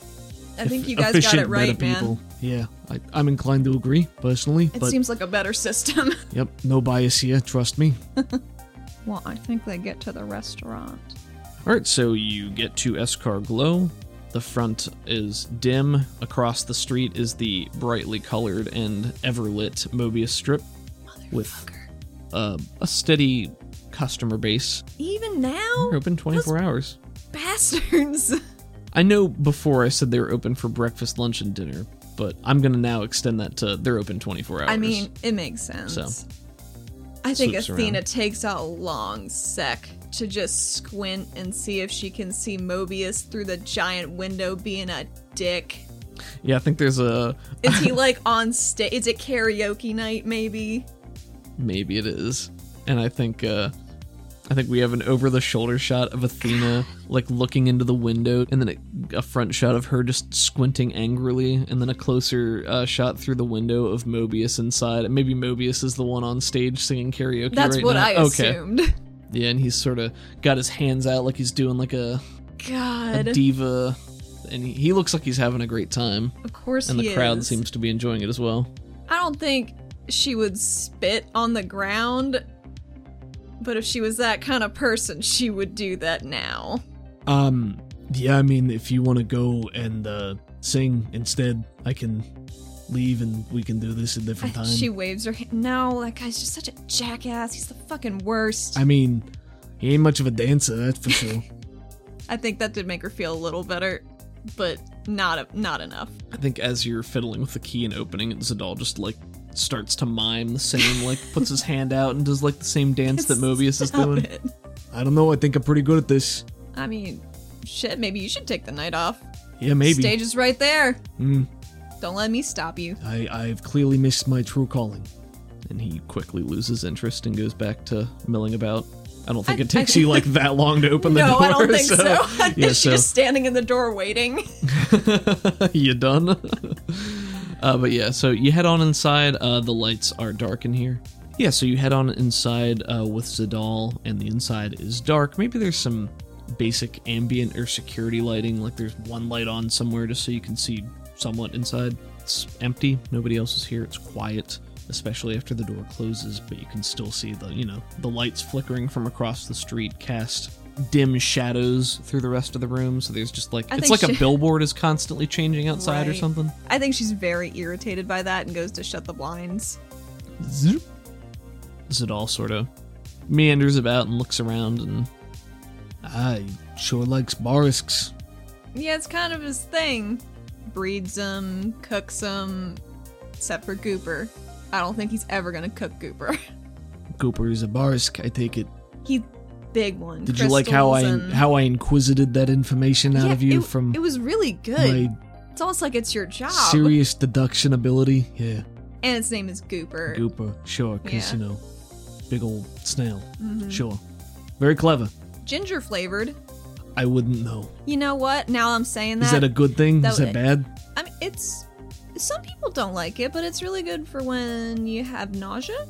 I think you guys got it right, man. people. Yeah, I, I'm inclined to agree personally, It seems like a better system. (laughs) yep, no bias here. Trust me. (laughs) well, I think they get to the restaurant. All right, so you get to Escarglow. The front is dim. Across the street is the brightly colored and ever lit Mobius strip with Motherfucker. uh, a steady customer base. Even now? They're open 24 hours. Bastards. (laughs) I know before I said they were open for breakfast, lunch, and dinner, but I'm gonna now extend that to they're open 24 hours. I mean, it makes sense. So. I think Athena around. takes a long sec to just squint and see if she can see Mobius through the giant window being a dick. Yeah, I think there's a Is he (laughs) like on stage? Is it karaoke night? Maybe. maybe it is, and I think uh, I think we have an over the shoulder shot of Athena like looking into the window, and then a, a front shot of her just squinting angrily, and then a closer uh, shot through the window of Mobius inside. And maybe Mobius is the one on stage singing karaoke. That's right what now. I Okay. assumed. Yeah, and he's sort of got his hands out like he's doing like a, God a diva, and he, he looks like he's having a great time, of course and he the crowd is. seems to be enjoying it as well. I don't think she would spit on the ground, but if she was that kind of person, she would do that now. Um, yeah, I mean, if you want to go and uh, sing instead, I can leave and we can do this a different time. She waves her hand. No, that guy's just such a jackass. He's the fucking worst. I mean, he ain't much of a dancer, that's for sure. (laughs) (laughs) I think that did make her feel a little better, but not not enough. I think as you're fiddling with the key and opening it, Zadal just like starts to mime the same, like puts his hand out and does like the same dance that (laughs) Mobius is Stop doing. it. I don't know, I think I'm pretty good at this. I mean, shit. Maybe you should take the night off. Yeah, maybe. Stage is right there. Mm, Don't let me stop you. I, I've clearly missed my true calling. And he quickly loses interest and goes back to milling about. I don't think I- it takes I- you like that long to open the (laughs) door. no, door. I don't think so. I think (laughs) yeah, she's so just standing in the door waiting. you done? Uh, but yeah, so you head on inside. Uh, the lights are dark in here. Yeah, so you head on inside uh, with Zadal, and the inside is dark. Maybe there's some basic ambient or security lighting, like there's one light on somewhere just so you can see somewhat inside. It's empty. Nobody else is here. It's quiet, especially after the door closes, but you can still see the, you know, the lights flickering from across the street cast dim shadows through the rest of the room. So there's just like I it's like a billboard is constantly changing outside or something. I think she's very irritated by that and goes to shut the blinds. Zoop. Zadal sort of meanders about and looks around and Ah, he sure likes barisks. Yeah, it's kind of his thing. Breeds them, cooks them, except for Gooper. I don't think he's ever gonna cook Gooper. (laughs) Gooper is a barisk, I take it. He's big one. Did you like how I and- how I inquisited that information out Yeah, of you it, from It was really good. It's almost like it's your job. serious deduction ability? Yeah, And its name is Gooper. Gooper, sure, because Yeah. you know, big old snail, Mhm. sure, very clever. Ginger flavored. I wouldn't know. You know what? Now I'm saying that. Is that a good thing? that Is that bad? I mean, it's. Some people don't like it, but it's really good for when you have nausea.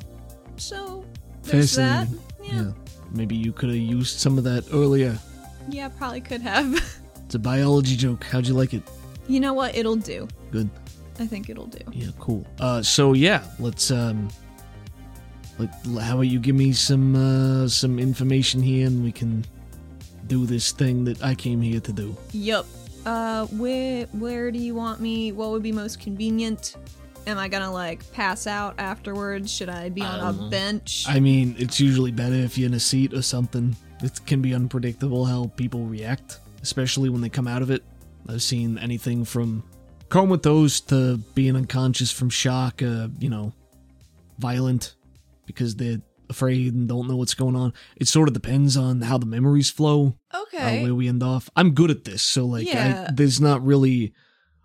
So there's that. Yeah. Yeah. Maybe you could have used some of that earlier. Yeah, probably could have. (laughs) It's a biology joke. How'd you like it? you know what? It'll do. Good. I think it'll do. Yeah, cool. Uh, so yeah, let's um, like, how about you give me some uh some information here, and we can do this thing that I came here to do. Yup. Uh, where where do you want me? What would be most convenient? Am I gonna like pass out afterwards? Should I be on I don't a bench? I mean, it's usually better if you're in a seat or something. It can be unpredictable how people react, especially when they come out of it. I've seen anything from comatose to being unconscious from shock, uh, you know, violent because they're afraid and don't know what's going on. It sort of depends on how the memories flow, uh, okay. where we end off. I'm good at this, so like, Yeah. I, there's not really.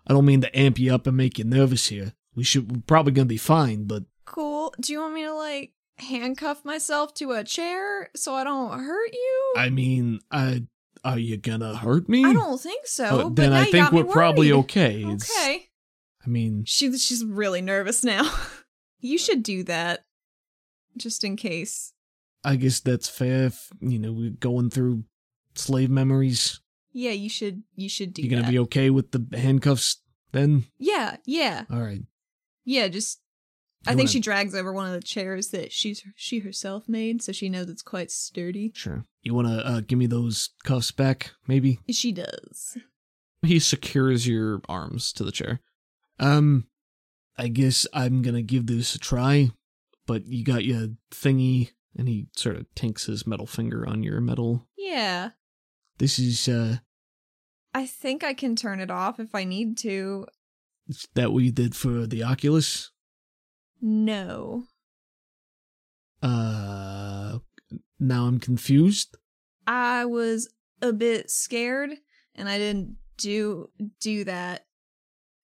I don't mean to amp you up and make you nervous here. We should we're probably gonna be fine, but cool. Do you want me to like handcuff myself to a chair so I don't hurt you? I mean, I are you gonna hurt me? I don't think so. But then I think we're probably okay. It's- Okay. I mean, She she's really nervous now. (laughs) you should do that, just in case. I guess that's fair. If, you know, we're going through slave memories. Yeah, you should. You should do You gonna that. be okay with the handcuffs then? yeah, yeah, All right. Yeah. Just. I You think wanna- she drags over one of the chairs that she's she herself made, so she knows it's quite sturdy. Sure. You wanna uh, give me those cuffs back, maybe? She does. he secures your arms to the chair. Um, I guess I'm gonna give this a try. But you got your thingy. And he sort of tinks his metal finger on your metal. Yeah, This is uh, I think I can turn it off if I need to. Is that what you did for the Oculus? No. Uh, now I'm confused. I was a bit scared and I didn't do do that.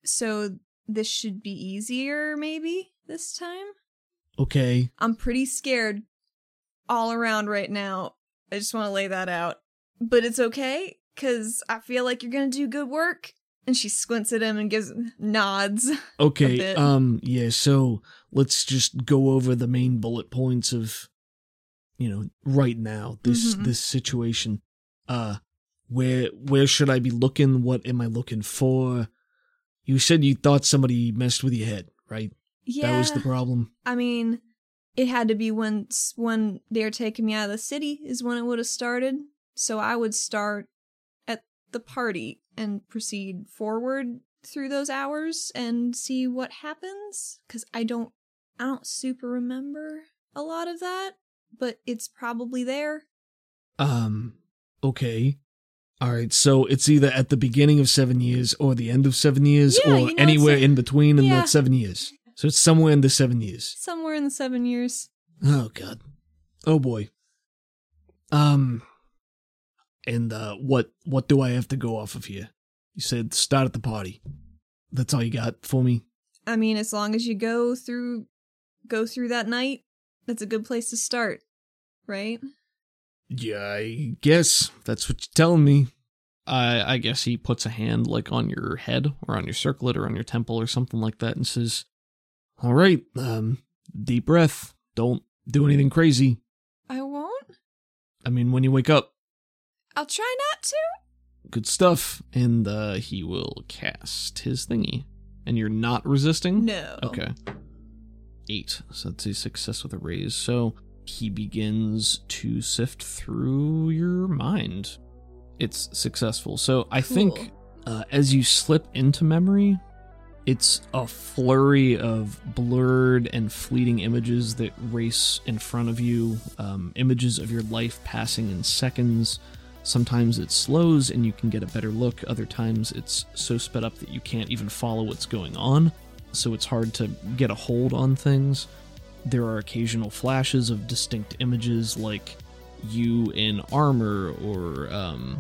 So this should be easier maybe this time. Okay. I'm pretty scared all around right now. I just want to lay that out. But it's okay cuz I feel like you're going to do good work. And she squints at him and gives nods. Okay. Um. Yeah. So let's just go over the main bullet points of, you know, right now this Mhm. this situation. Uh, where where should I be looking? What am I looking for? You said you thought somebody messed with your head, right? Yeah. That was the problem. I mean, it had to be when when they were taking me out of the city is when it would have started. So I would start the party and proceed forward through those hours and see what happens cuz I don't I don't super remember a lot of that, but it's probably there. Um. Okay. All right. So it's either at the beginning of seven years or the end of seven years, Yeah, or you know, anywhere in between in yeah. that seven years. So it's somewhere in the seven years. Somewhere in the 7 years. Oh god. Oh boy. Um and uh what what do I have to go off of here? You said start at the party. That's all you got for me? I mean, as long as you go through go through that night, that's a good place to start, right? Yeah, I guess that's what you're telling me. I I guess he puts a hand like on your head or on your circlet or on your temple or something like that and says, All right. Um deep breath. Don't do anything crazy. I won't. I mean when you wake up, I'll try not to. good stuff. and uh, he will cast his thingy. And you're not resisting? No. Okay. Eight. So that's a success with a raise. So he begins to sift through your mind. It's successful. So I think uh, as you slip into memory, it's a flurry of blurred and fleeting images that race in front of you, um, images of your life passing in seconds. Sometimes it slows and you can get a better look, other times it's so sped up that you can't even follow what's going on, so it's hard to get a hold on things. There are occasional flashes of distinct images like you in armor or um,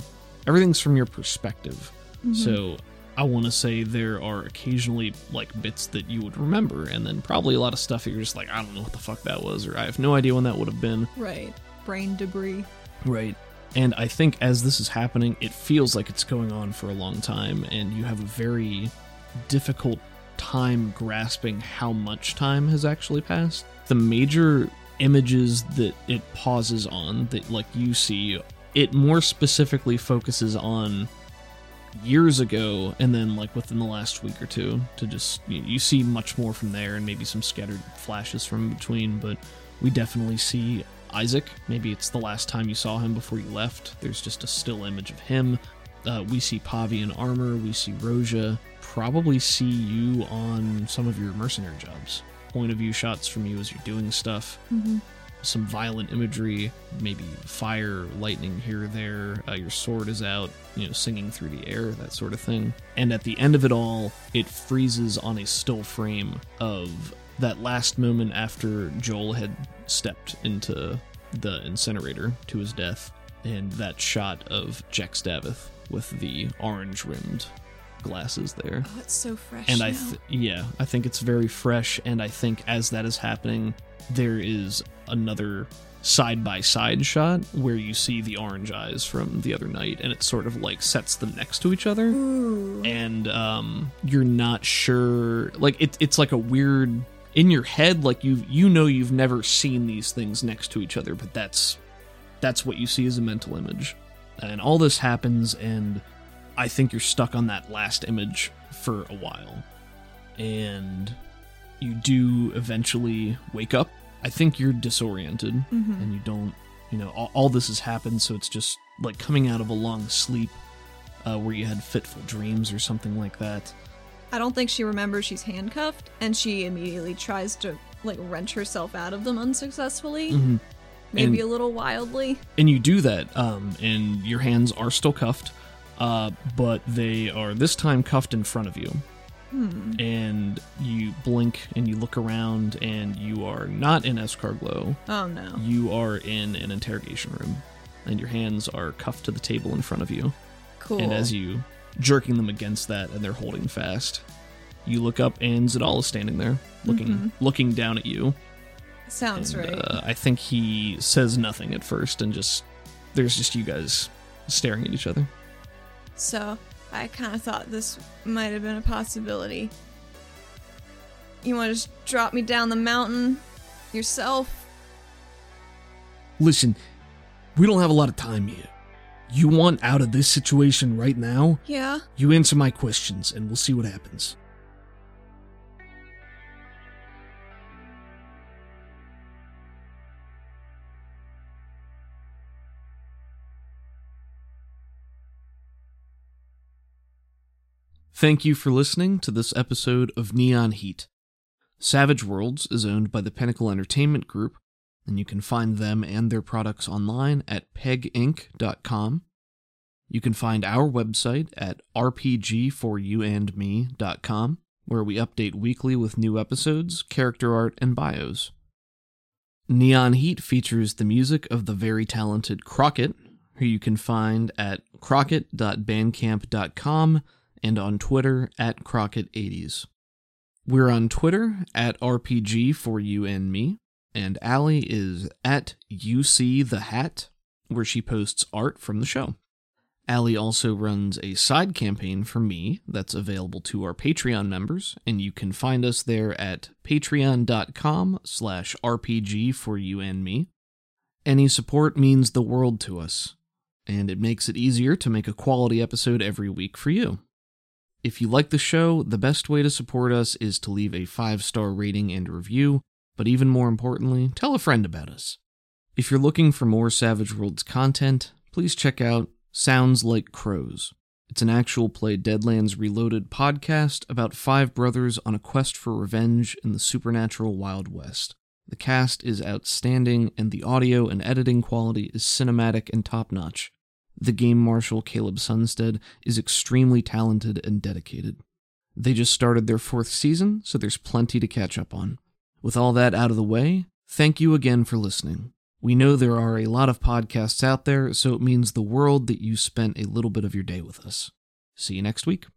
everything's from your perspective. So I want to say there are occasionally like bits that you would remember, and then probably a lot of stuff that you're just like, I don't know what the fuck that was, or I have no idea when that would have been. Right. Brain debris. Right. And I think as this is happening, it feels like it's going on for a long time, and you have a very difficult time grasping how much time has actually passed. The major images that it pauses on, that like you see, it more specifically focuses on years ago and then like within the last week or two to just you, see much more from there and maybe some scattered flashes from between but we definitely see isaac. Maybe it's the last time you saw him before you left. There's just a still image of him. Uh, we see pavi in armor. We see roja. Probably see you on some of your mercenary jobs. Point of view shots from you as you're doing stuff. Mm-hmm. some violent imagery, maybe fire, lightning here or there. Uh, your sword is out, you know, singing through the air, that sort of thing. And at the end of it all, it freezes on a still frame of that last moment after Joel had stepped into the incinerator to his death, and that shot of Jack Davith with the orange rimmed glasses there. Oh, it's so fresh. And I, th- yeah, I think it's very fresh. And I think as that is happening, there is another side by side shot where you see the orange eyes from the other night, and it sort of like sets them next to each other. Ooh. And um, you're not sure, like it, it's like a weird in your head, like you you know you've never seen these things next to each other, but that's that's what you see as a mental image. And all this happens, and I think you're stuck on that last image for a while. And you do eventually wake up. I think you're disoriented Mhm. and you don't, you know, all, all this has happened, so it's just like coming out of a long sleep uh, where you had fitful dreams or something like that. I don't think she remembers she's handcuffed, and she immediately tries to like wrench herself out of them unsuccessfully, Mhm. maybe And- a little wildly. and you do that um, and your hands are still cuffed uh, but they are this time cuffed in front of you and you blink and you look around and you are not in Escarglow. Oh no. You are in an interrogation room, and your hands are cuffed to the table in front of you. Cool. And as you jerking them against that, and they're holding fast, you look up, and Zadal is standing there, looking looking down at you. Sounds And, right. uh, I think he says nothing at first, and just there's just you guys staring at each other. So, I kind of thought this might have been a possibility. You want to just drop me down the mountain yourself? Listen, we don't have a lot of time here. You want out of this situation right now? Yeah. You answer my questions, and we'll see what happens. Thank you for listening to this episode of Neon Heat. Savage Worlds is owned by the Pinnacle Entertainment Group, and you can find them and their products online at peginc.com. You can find our website at rpgforyouandme.com, where we update weekly with new episodes, character art, and bios. Neon Heat features the music of the very talented Crockett, who you can find at crockett.bandcamp.com and on Twitter at Crockett80s. We're on Twitter at RPG for you and me, and Allie is at UC the Hat, where she posts art from the show. Allie also runs a side campaign for me that's available to our Patreon members, and you can find us there at patreon.com slash RPG for you and me. Any support means the world to us, and it makes it easier to make a quality episode every week for you. If you like the show, the best way to support us is to leave a five star rating and review, but even more importantly, tell a friend about us. If you're looking for more Savage Worlds content, please check out Sounds Like Crows. It's an actual play Deadlands Reloaded podcast about five brothers on a quest for revenge in the supernatural Wild West. The cast is outstanding, and the audio and editing quality is cinematic and top notch. The game marshal, Caleb Sunstead, is extremely talented and dedicated. They just started their fourth season, so there's plenty to catch up on. With all that out of the way, thank you again for listening. We know there are a lot of podcasts out there, so it means the world that you spent a little bit of your day with us. See you next week.